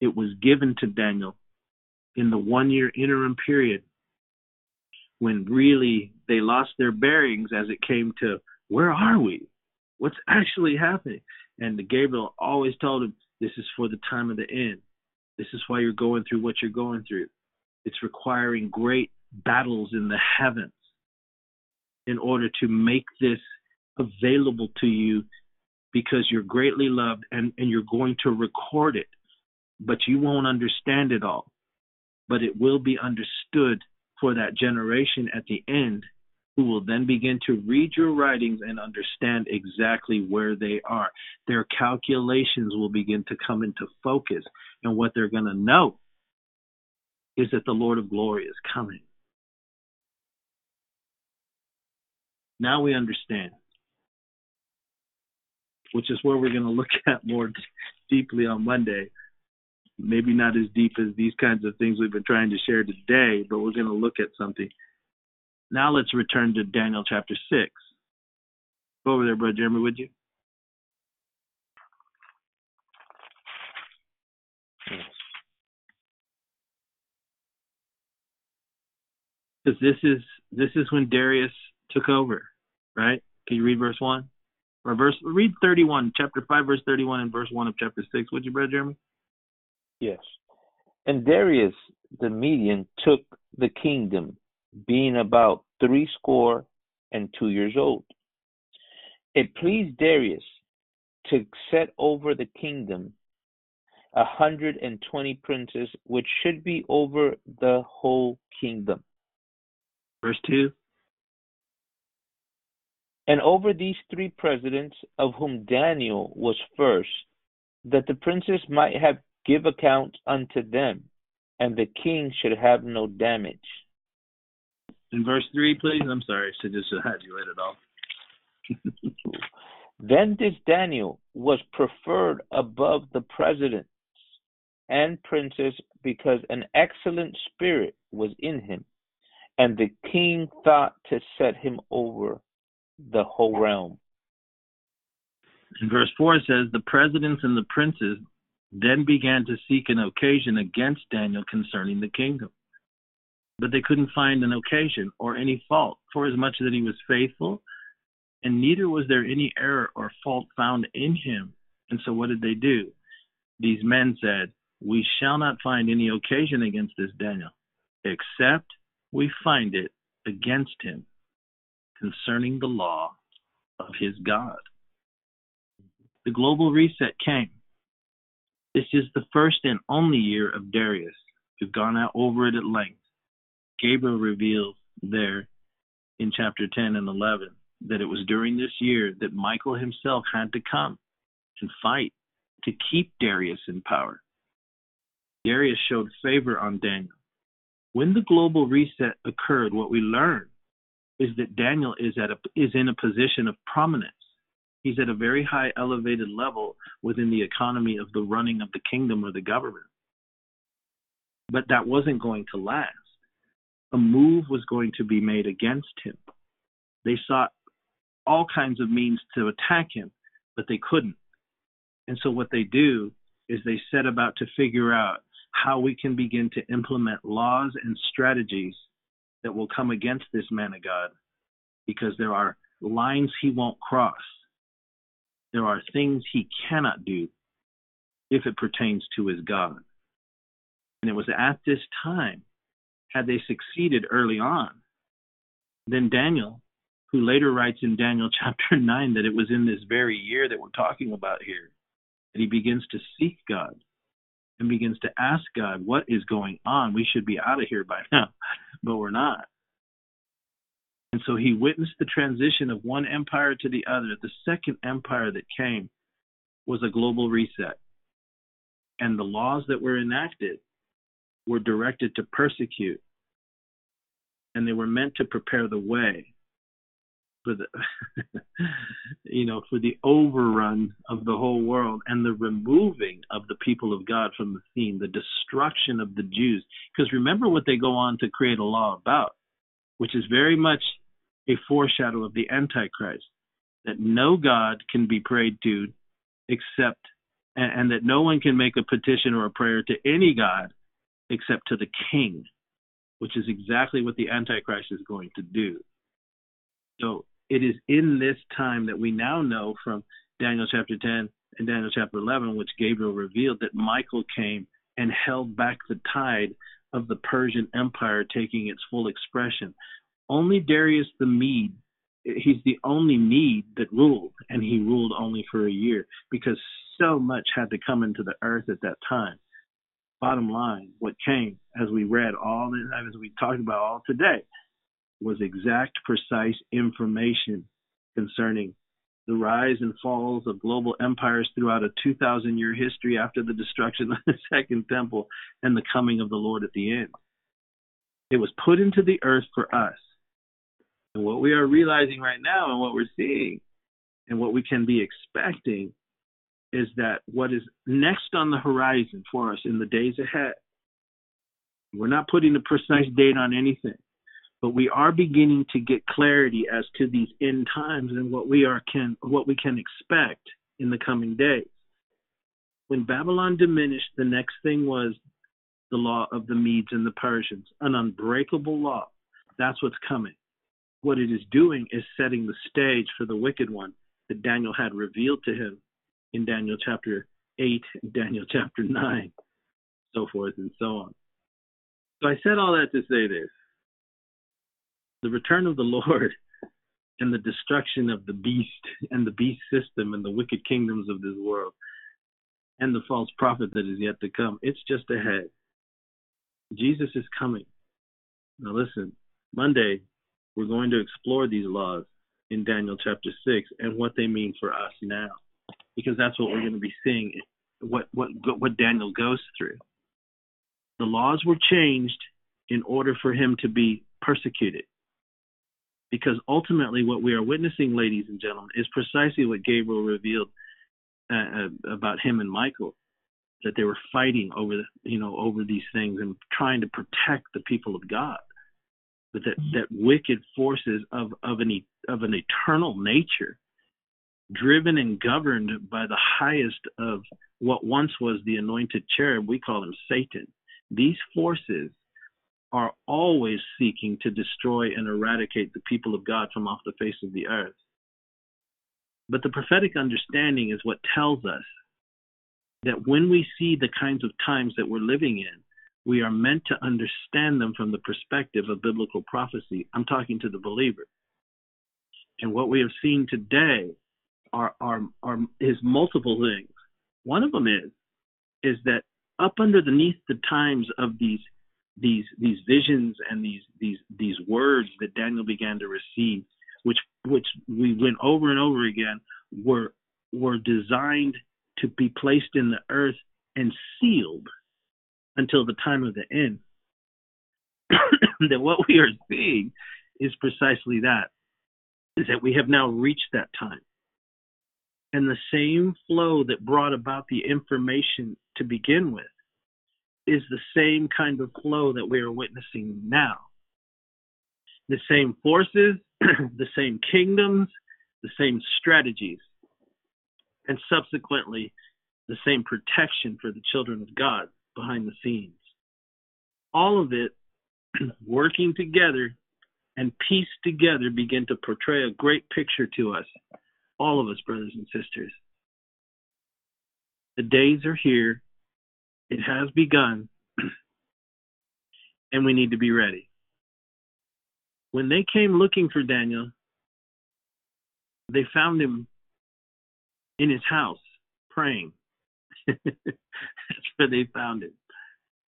It was given to Daniel in the one year interim period when really they lost their bearings as it came to where are we? What's actually happening? And Gabriel always told him, This is for the time of the end. This is why you're going through what you're going through. It's requiring great battles in the heavens in order to make this available to you because you're greatly loved and, and you're going to record it. But you won't understand it all. But it will be understood for that generation at the end who will then begin to read your writings and understand exactly where they are. Their calculations will begin to come into focus, and what they're going to know is that the Lord of glory is coming. Now we understand, which is where we're going to look [laughs] at more deeply on Monday. Maybe not as deep as these kinds of things we've been trying to share today, but we're going to look at something now let's return to Daniel chapter 6. Go over there, Brother Jeremy, would you? Because this is this is when Darius took over, right? Can you read verse one? Or verse read thirty one, chapter five, verse thirty one and verse one of chapter six, would you, Brother Jeremy? Yes. And Darius the Median took the kingdom being about threescore and two years old. It pleased Darius to set over the kingdom a hundred and twenty princes, which should be over the whole kingdom. Verse 2 And over these three presidents, of whom Daniel was first, that the princes might have give account unto them, and the king should have no damage. In verse 3, please. I'm sorry, I just had you read it off. [laughs] then this Daniel was preferred above the presidents and princes because an excellent spirit was in him, and the king thought to set him over the whole realm. In verse 4 it says, The presidents and the princes then began to seek an occasion against Daniel concerning the kingdom but they couldn't find an occasion or any fault, for as much that he was faithful, and neither was there any error or fault found in him. And so what did they do? These men said, We shall not find any occasion against this Daniel, except we find it against him concerning the law of his God. The global reset came. This is the first and only year of Darius. We've gone out over it at length. Gabriel reveals there in chapter 10 and 11 that it was during this year that Michael himself had to come and fight to keep Darius in power. Darius showed favor on Daniel. When the global reset occurred, what we learned is that Daniel is at a, is in a position of prominence. He's at a very high elevated level within the economy of the running of the kingdom or the government. But that wasn't going to last a move was going to be made against him. They sought all kinds of means to attack him, but they couldn't. And so what they do is they set about to figure out how we can begin to implement laws and strategies that will come against this man of God because there are lines he won't cross. There are things he cannot do if it pertains to his God. And it was at this time had they succeeded early on, then Daniel, who later writes in Daniel [laughs] chapter 9 that it was in this very year that we're talking about here, that he begins to seek God and begins to ask God, what is going on? We should be out of here by now, [laughs] but we're not. And so he witnessed the transition of one empire to the other. The second empire that came was a global reset. And the laws that were enacted were directed to persecute, and they were meant to prepare the way for the, [laughs] you know, for the overrun of the whole world and the removing of the people of God from the scene, the destruction of the Jews. Because remember what they go on to create a law about, which is very much a foreshadow of the Antichrist, that no God can be prayed to except, and, and that no one can make a petition or a prayer to any God except to the king, which is exactly what the Antichrist is going to do. So it is in this time that we now know from Daniel chapter 10 and Daniel chapter 11, which Gabriel revealed that Michael came and held back the tide of the Persian Empire taking its full expression. Only Darius the Mede, he's the only Mede that ruled, and he ruled only for a year because so much had to come into the earth at that time. Bottom line, what came, as we read all, as we talked about all today, was exact, precise information concerning the rise and falls of global empires throughout a 2,000 year history after the destruction of the [laughs] Second Temple and the coming of the Lord at the end. It was put into the earth for us. And what we are realizing right now and what we're seeing and what we can be expecting is that what is next on the horizon for us in the days ahead, we're not putting a precise date on anything but we are beginning to get clarity as to these end times and what we are can what we can expect in the coming days. When Babylon diminished, the next thing was the law of the Medes and the Persians, an unbreakable law. That's what's coming. What it is doing is setting the stage for the wicked one that Daniel had revealed to him in Daniel chapter 8 [laughs] Daniel chapter 9, so forth and so on. So I said all that to say this the return of the Lord [laughs] and the destruction of the beast and the beast system and the wicked kingdoms of this world and the false prophet that is yet to come. It's just ahead. Jesus is coming. Now, listen, Monday, we're going to explore these laws in Daniel chapter 6 and what they mean for us now, because that's what we're going to be seeing, what, what, what Daniel goes through. The laws were changed in order for him to be persecuted. Because ultimately, what we are witnessing, ladies and gentlemen, is precisely what Gabriel revealed uh, uh, about him and Michael, that they were fighting over, the, you know, over these things and trying to protect the people of God, but that that wicked forces of of an of an eternal nature, driven and governed by the highest of what once was the anointed cherub, we call him Satan. These forces are always seeking to destroy and eradicate the people of God from off the face of the earth. But the prophetic understanding is what tells us that when we see the kinds of times that we're living in, we are meant to understand them from the perspective of biblical prophecy. I'm talking to the believer. And what we have seen today are, are, are is multiple things. One of them is is that up underneath the times of these these these visions and these these these words that Daniel began to receive, which which we went over and over again, were were designed to be placed in the earth and sealed until the time of the end. [coughs] that what we are seeing is precisely that, is that we have now reached that time. And the same flow that brought about the information to begin with is the same kind of flow that we are witnessing now. The same forces, [clears throat] the same kingdoms, the same strategies, and subsequently the same protection for the children of God behind the scenes. All of it [clears throat] working together and pieced together begin to portray a great picture to us, all of us, brothers and sisters. The days are here it has begun, [clears throat] and we need to be ready. When they came looking for Daniel, they found him in his house praying. [laughs] That's where they found him.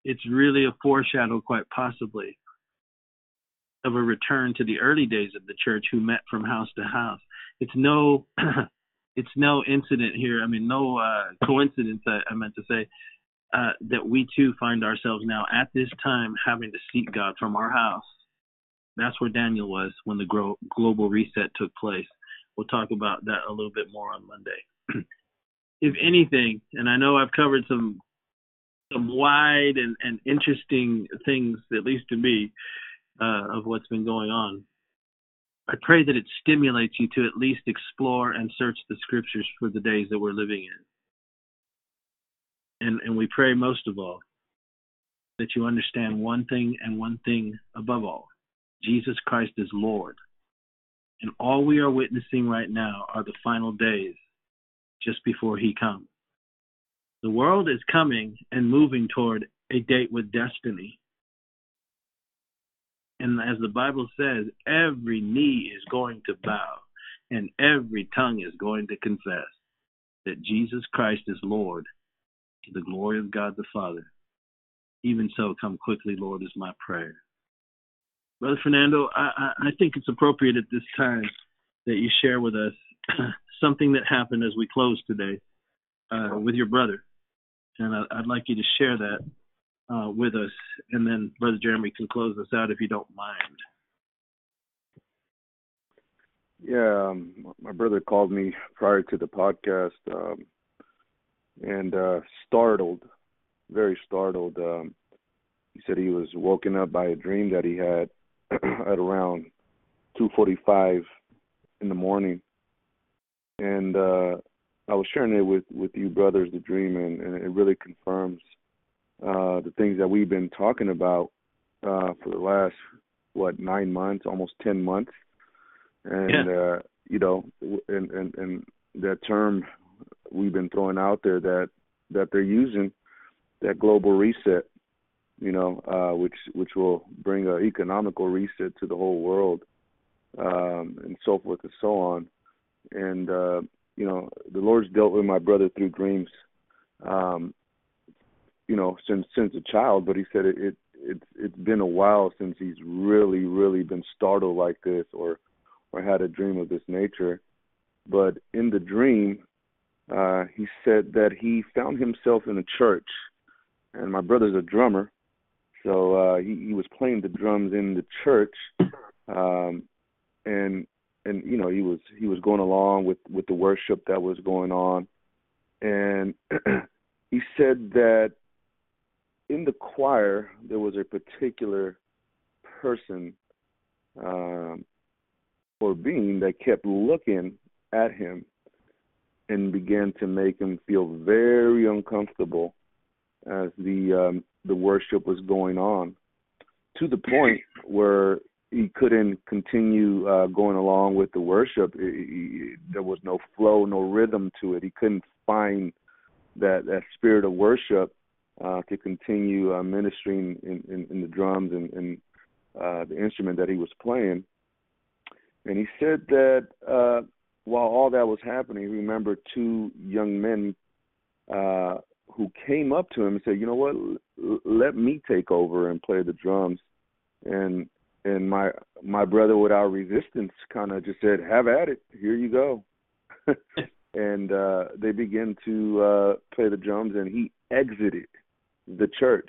It's really a foreshadow, quite possibly, of a return to the early days of the church who met from house to house. It's no [clears throat] it's no incident here. I mean, no uh, coincidence. I, I meant to say uh, that we too find ourselves now at this time having to seek God from our house. That's where Daniel was when the gro- global reset took place. we'll talk about that a little bit more on Monday. [clears throat] if anything, and I know I've covered some some wide and, and interesting things, at least to me, uh, of what's been going on. I pray that it stimulates you to at least explore and search the scriptures for the days that we're living in. And, and we pray most of all that you understand one thing and one thing above all Jesus Christ is Lord. And all we are witnessing right now are the final days just before he comes. The world is coming and moving toward a date with destiny. And as the Bible says, every knee is going to bow and every tongue is going to confess that Jesus Christ is Lord to the glory of God the Father. Even so, come quickly, Lord, is my prayer. Brother Fernando, I, I think it's appropriate at this time that you share with us [clears throat] something that happened as we close today uh, with your brother. And I, would like you to share that uh, with us, and then Brother Jeremy can close us out if you don't mind. Yeah, um, my brother called me prior to the podcast um, and uh, startled, very startled. Um, he said he was woken up by a dream that he had [clears throat] at around 2:45 in the morning, and uh, I was sharing it with with you brothers, the dream, and, and it really confirms uh, the things that we've been talking about uh, for the last what nine months, almost ten months, and yeah. uh, you know, and, and and that term we've been throwing out there that that they're using that global reset, you know, uh, which which will bring an economical reset to the whole world, um, and so forth and so on, and uh, you know, the Lord's dealt with my brother through dreams. Um, you know, since since a child, but he said it, it it's it's been a while since he's really really been startled like this or or had a dream of this nature but in the dream uh he said that he found himself in a church and my brother's a drummer so uh he, he was playing the drums in the church um and and you know he was he was going along with with the worship that was going on and [clears throat] he said that in the choir there was a particular person um, or being that kept looking at him and began to make him feel very uncomfortable as the um, the worship was going on to the point [clears throat] where he couldn't continue uh, going along with the worship. It, it, there was no flow, no rhythm to it. He couldn't find that that spirit of worship uh, to continue uh, ministering in, in, in the drums and, and uh, the instrument that he was playing. And he said that uh, while all that was happening, he remembered two young men uh, who came up to him and said, "You know what? L- let me take over and play the drums." And and my my brother, without resistance, kind of just said, "Have at it. Here you go." [laughs] and uh, they began to uh, play the drums, and he exited the church.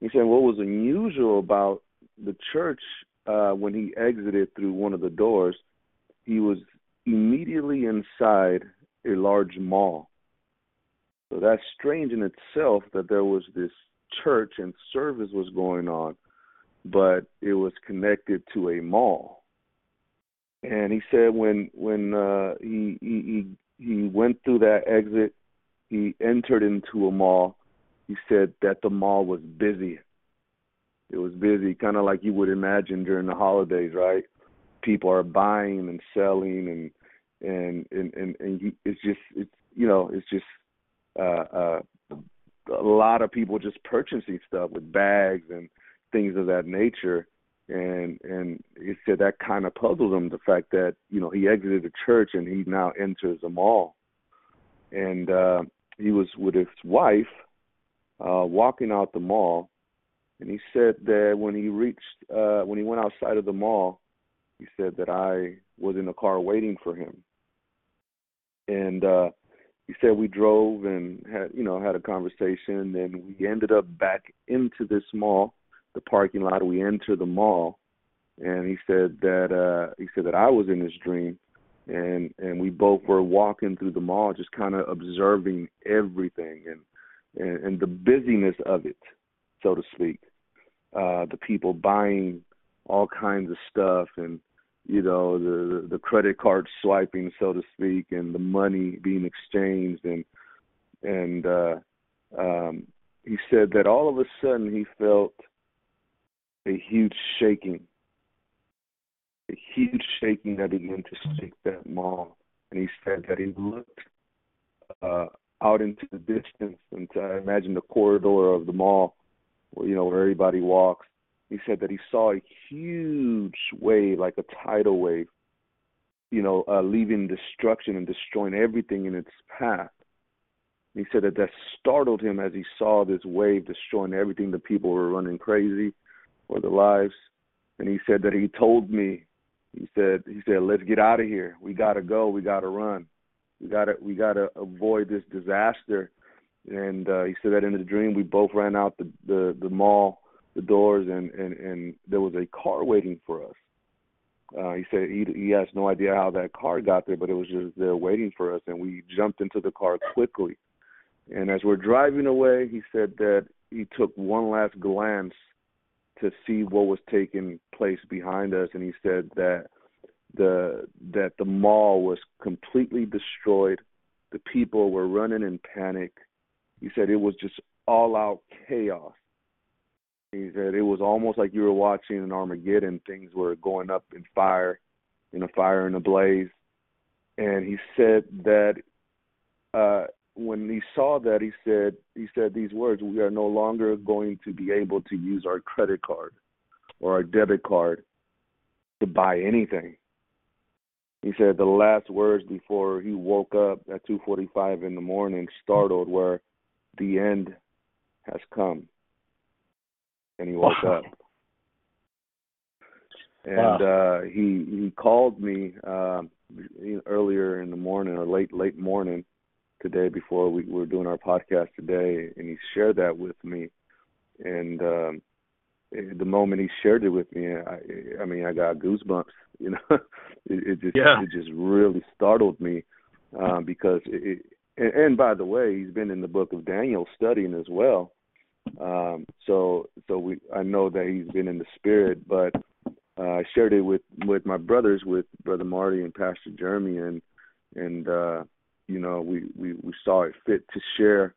He said what was unusual about the church uh, when he exited through one of the doors, he was immediately inside a large mall. So that's strange in itself that there was this church and service was going on, but it was connected to a mall. And he said when when uh, he he he went through that exit, he entered into a mall he said that the mall was busy. It was busy, kind of like you would imagine during the holidays, right? People are buying and selling, and and and and, and it's just it's you know it's just uh, uh, a lot of people just purchasing stuff with bags and things of that nature. And and he said that kind of puzzled him the fact that you know he exited the church and he now enters a mall, and uh, he was with his wife uh, walking out the mall, and he said that when he reached, uh, when he went outside of the mall, he said that I was in the car waiting for him, and uh, he said we drove and had, you know, had a conversation, and we ended up back into this mall, the parking lot. We entered the mall, and he said that uh, he said that I was in his dream, and and we both were walking through the mall, just kind of observing everything and, and and the busyness of it, so to speak. Uh, the people buying all kinds of stuff and you know the the credit card swiping so to speak and the money being exchanged. And and uh um he said that all of a sudden he felt a huge shaking a huge shaking that began to shake that mall and he said that he looked uh out into the distance and I imagine the corridor of the mall you know where everybody walks he said that he saw a huge wave, like a tidal wave, you know, uh, leaving destruction and destroying everything in its path. He said that that startled him as he saw this wave destroying everything. The people were running crazy for their lives. And he said that he told me, he said, he said, let's get out of here. We gotta go. We gotta run. We gotta we gotta avoid this disaster. And uh, he said that in the dream we both ran out the the, the mall the doors and and and there was a car waiting for us. Uh, he said he he has no idea how that car got there, but it was just there waiting for us, and we jumped into the car quickly. And as we're driving away, he said that he took one last glance to see what was taking place behind us, and he said that the that the mall was completely destroyed. The people were running in panic. He said it was just all out chaos he said it was almost like you were watching an Armageddon. Things were going up in fire, in a fire and a blaze. And he said that uh, when he saw that, he said he said these words: "We are no longer going to be able to use our credit card or our debit card to buy anything." He said the last words before he woke up at 2:45 in the morning, startled, were, "The end has come." And he woke [laughs] wow. up. And wow. uh he he called me uh, earlier in the morning or late late morning today before we were doing our podcast today and he shared that with me and um the moment he shared it with me i i mean i got goosebumps [laughs] you know it, it just yeah. it just really startled me um because it, it and, and by the way he's been in the book of daniel studying as well um, so so we I know that he's been in the spirit, but uh, I shared it with with my brothers, with brother Marty and Pastor Jeremy, and and uh, you know we we we saw it fit to share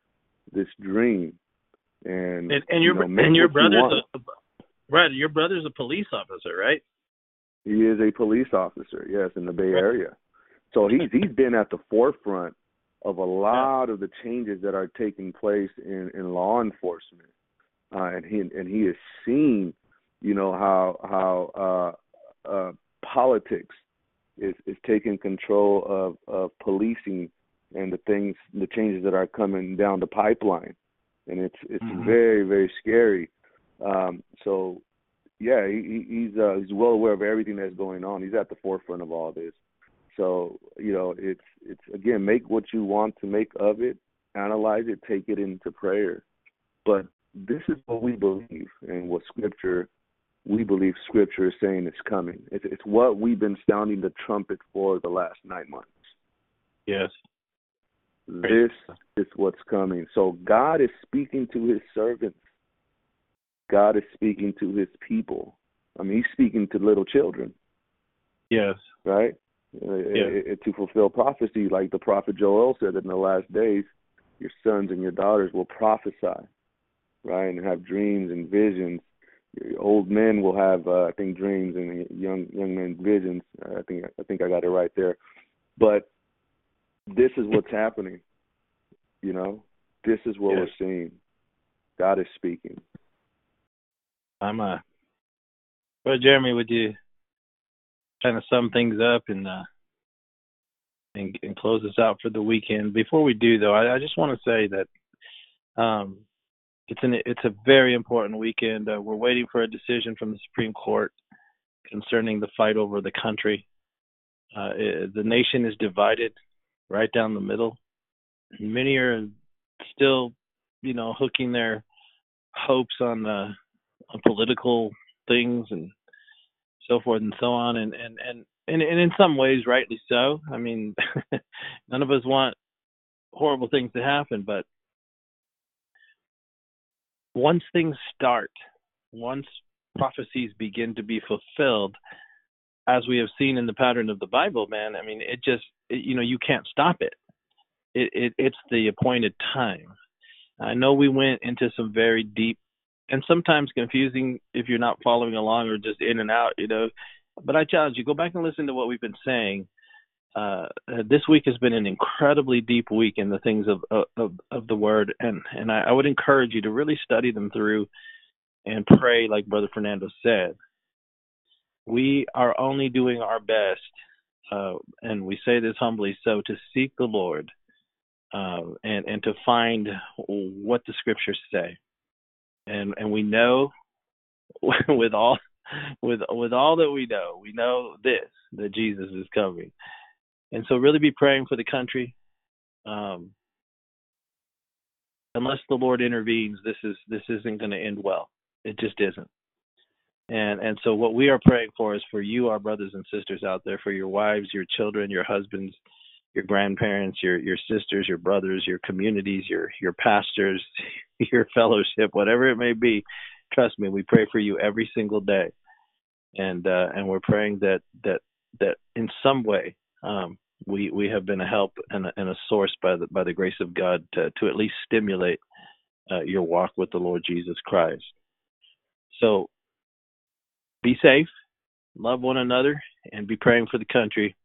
this dream. And and, and your you know, and your brother's a, right. Your brother's a police officer, right? He is a police officer, yes, in the Bay Area. So he's he's been at the forefront of a lot of the changes that are taking place in, in law enforcement, uh, and he and he has seen, you know, how how uh, uh, politics is is taking control of of policing and the things, the changes that are coming down the pipeline, and it's it's mm-hmm. very very scary. Um, so, yeah, he, he's uh, he's well aware of everything that's going on. He's at the forefront of all this. So you know, it's it's again make what you want to make of it, analyze it, take it into prayer. But this is what we believe and what Scripture we believe Scripture is saying is coming. It's, it's what we've been sounding the trumpet for the last nine months. Yes. This is what's coming. So God is speaking to His servants. God is speaking to His people. I mean, He's speaking to little children. Yes. Right yeah. to fulfill prophecy, like the prophet Joel said that in the last days, your sons and your daughters will prophesy, right, and have dreams and visions. Your old men will have, uh, I think, dreams, and young young men visions. I think I think I got it right there. But this is what's happening. You know, this is what yes. we're seeing. God is speaking. I'm uh, well, Jeremy, would you kind of sum things up and uh, and, and close us out for the weekend. Before we do, though, I, I just want to say that um, it's an it's a very important weekend. Uh, we're waiting for a decision from the Supreme Court concerning the fight over the country. Uh, the nation is divided right down the middle. Many are still, you know, hooking their hopes on uh, on political things and so forth and so on. And and and and and in some ways, rightly so. I mean, [laughs] none of us want horrible things to happen, but once things start, once prophecies begin to be fulfilled, as we have seen in the pattern of the Bible, man, I mean, it just, it, you know, you can't stop it. It, it. It's the appointed time. I know we went into some very deep and sometimes confusing if you're not following along or just in and out, you know. But I challenge you, go back and listen to what we've been saying. Uh, this week has been an incredibly deep week in the things of of, of the word, and and I, I would encourage you to really study them through and pray, like Brother Fernando said. We are only doing our best, uh, and we say this humbly, so to seek the Lord uh, and and to find what the scriptures say, and and we know [laughs] with all with with all that we know, we know this that Jesus is coming, and so really be praying for the country. Um, unless the Lord intervenes, this is this isn't going to end well. It just isn't. And and so what we are praying for is for you, our brothers and sisters out there, for your wives, your children, your husbands, your grandparents, your your sisters, your brothers, your communities, your your pastors, [laughs] your fellowship, whatever it may be. Trust me, we pray for you every single day, and uh, and we're praying that that that in some way um, we we have been a help and a, and a source by the by the grace of God to, to at least stimulate uh, your walk with the Lord Jesus Christ. So be safe, love one another, and be praying for the country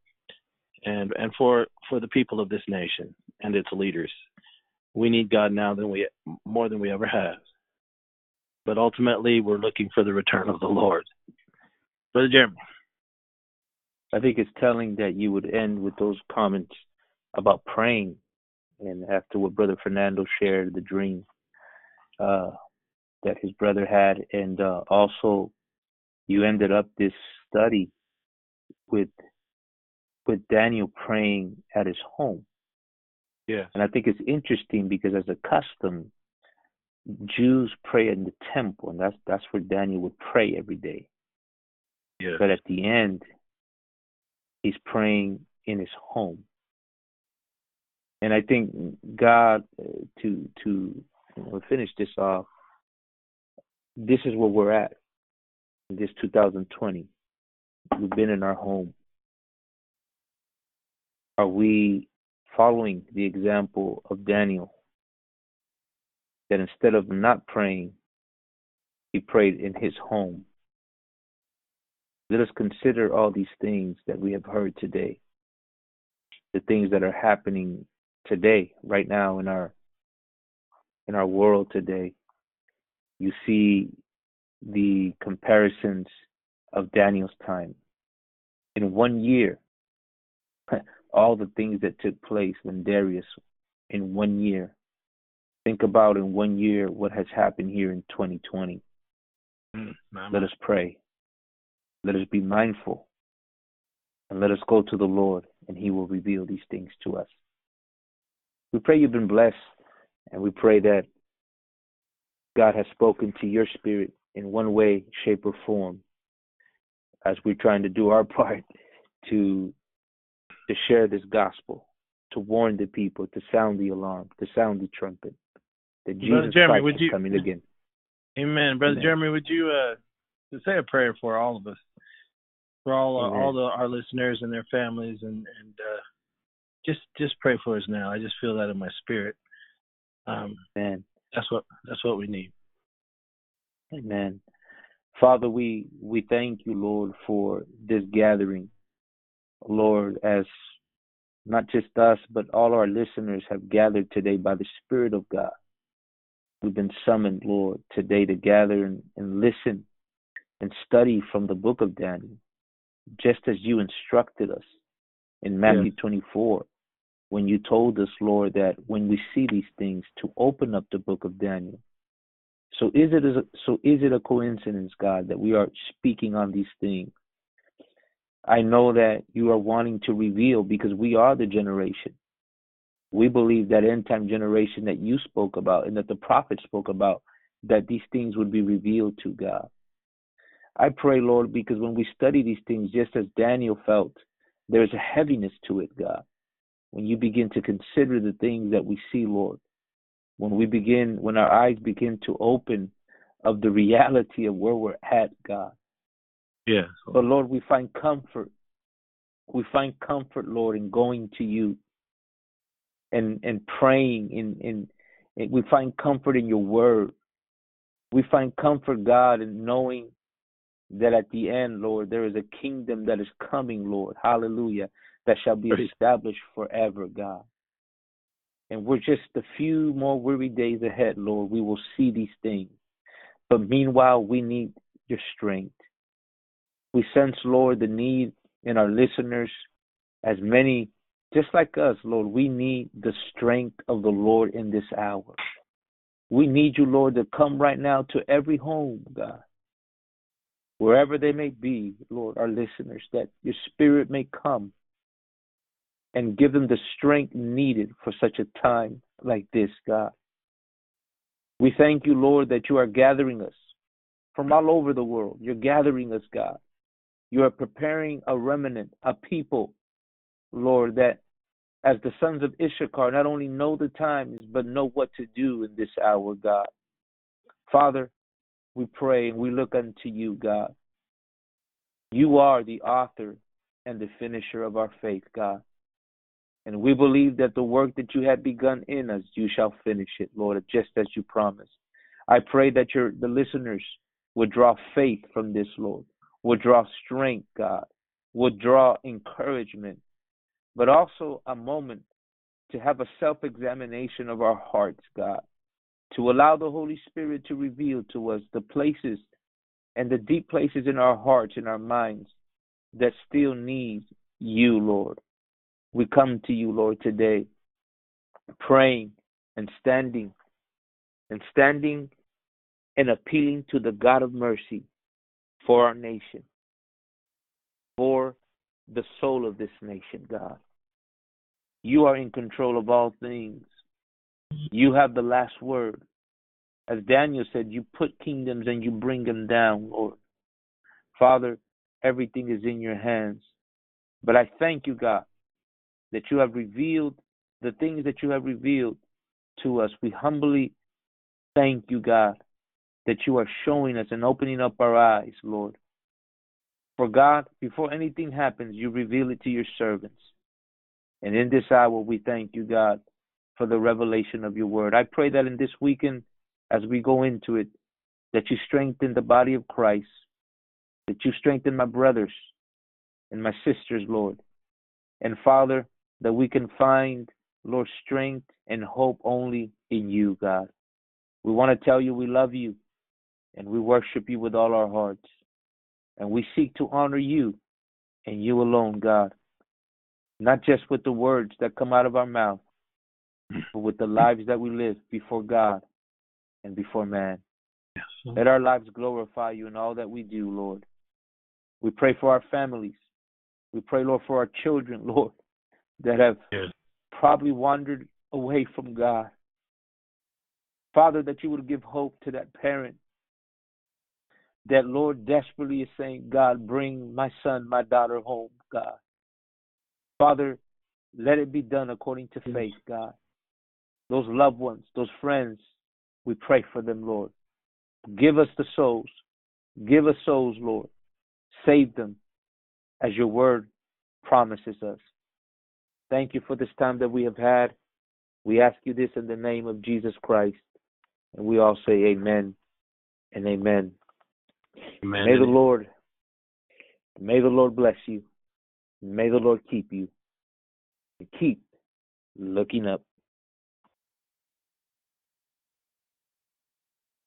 and and for for the people of this nation and its leaders. We need God now than we more than we ever have. But ultimately, we're looking for the return of the Lord. Brother Jeremy. I think it's telling that you would end with those comments about praying, and after what Brother Fernando shared, the dream. Uh, that his brother had, and uh, also you ended up this study with with Daniel praying at his home. Yeah. And I think it's interesting because as a custom, Jews pray in the temple, and that's that's where Daniel would pray every day. Yeah. But at the end, he's praying in his home. And I think God uh, to to finish this off, this is where we're at in this 2020. We've been in our home. Are we following the example of Daniel? That instead of not praying, he prayed in his home. Let us consider all these things that we have heard today, the things that are happening today, right now in our in our world today you see the comparisons of Daniel's time. In one year, [laughs] all the things that took place when Darius, in one year. Think about in one year what has happened here in 2020. Mm, let us pray. Let us be mindful. And let us go to the Lord, and He will reveal these things to us. We pray you've been blessed, and we pray that God has spoken to your spirit in one way, shape, or form as we're trying to do our [laughs] part to to share this gospel, to warn the people, to sound the alarm, to sound the trumpet. That Jesus Brother Jeremy, Christ would is you, coming again. Amen. Brother Amen. Jeremy, would you uh say a prayer for all of us, for all uh, all the, our listeners and their families, and and uh, just just pray for us now. I just feel that in my spirit. Um, Amen. that's what that's what we need. Amen. Father, we we thank you, Lord, for this gathering. Lord, as not just us, but all our listeners have gathered today by the Spirit of God. We've been summoned, Lord, today to gather and, and listen and study from the book of Daniel, just as you instructed us in Matthew 24, when you told us, Lord, that when we see these things, to open up the book of Daniel. So is it a, so is it a coincidence, God, that we are speaking on these things? I know that you are wanting to reveal because we are the generation. We believe that end time generation that you spoke about and that the prophet spoke about, that these things would be revealed to God. I pray, Lord, because when we study these things, just as Daniel felt, there's a heaviness to it, God. When you begin to consider the things that we see, Lord, when we begin, when our eyes begin to open of the reality of where we're at, God. Yes. But Lord, we find comfort. We find comfort, Lord, in going to you and and praying in in, in we find comfort in your word. We find comfort, God, in knowing that at the end, Lord, there is a kingdom that is coming, Lord. Hallelujah. That shall be established forever, God. And we're just a few more weary days ahead, Lord. We will see these things. But meanwhile, we need your strength. We sense, Lord, the need in our listeners, as many, just like us, Lord, we need the strength of the Lord in this hour. We need you, Lord, to come right now to every home, God. Wherever they may be, Lord, our listeners, that your spirit may come and give them the strength needed for such a time like this, God. We thank you, Lord, that you are gathering us from all over the world. You're gathering us, God. You are preparing a remnant, a people, Lord, that as the sons of Issachar not only know the times, but know what to do in this hour, God. Father, we pray and we look unto you, God. You are the author and the finisher of our faith, God. And we believe that the work that you have begun in us, you shall finish it, Lord, just as you promised. I pray that your the listeners would draw faith from this, Lord, would draw strength, God, would draw encouragement, but also a moment to have a self examination of our hearts, God, to allow the Holy Spirit to reveal to us the places and the deep places in our hearts and our minds that still need you, Lord. We come to you, Lord, today, praying and standing and standing and appealing to the God of mercy for our nation, for the soul of this nation, God. You are in control of all things. You have the last word. As Daniel said, you put kingdoms and you bring them down, Lord. Father, everything is in your hands. But I thank you, God, that you have revealed, the things that you have revealed to us. We humbly thank you, God, that you are showing us and opening up our eyes, Lord. For God, before anything happens, you reveal it to your servants. And in this hour, we thank you, God, for the revelation of your word. I pray that in this weekend, as we go into it, that you strengthen the body of Christ, that you strengthen my brothers and my sisters, Lord. And Father, that we can find, Lord, strength and hope only in you, God. We want to tell you we love you and we worship you with all our hearts. And we seek to honor you and you alone, God. Not just with the words that come out of our mouth, mm. but with the lives that we live before God and before man. Yes. Let our lives glorify you in all that we do, Lord. We pray for our families. We pray, Lord, for our children, [laughs] Lord that have yes. probably wandered away from God. Father, that you would give hope to that parent that, Lord, desperately is saying, God, bring my son, my daughter home, God. Father, let it be done according to faith, God. Those loved ones, those friends, we pray for them, Lord. Give us the souls. Give us souls, Lord. Save them as your word promises us. Thank you for this time that we have had. We ask you this in the name of Jesus Christ. And we all say amen and amen. Amen. May the Lord may the Lord bless you. May the Lord keep you. And keep looking up.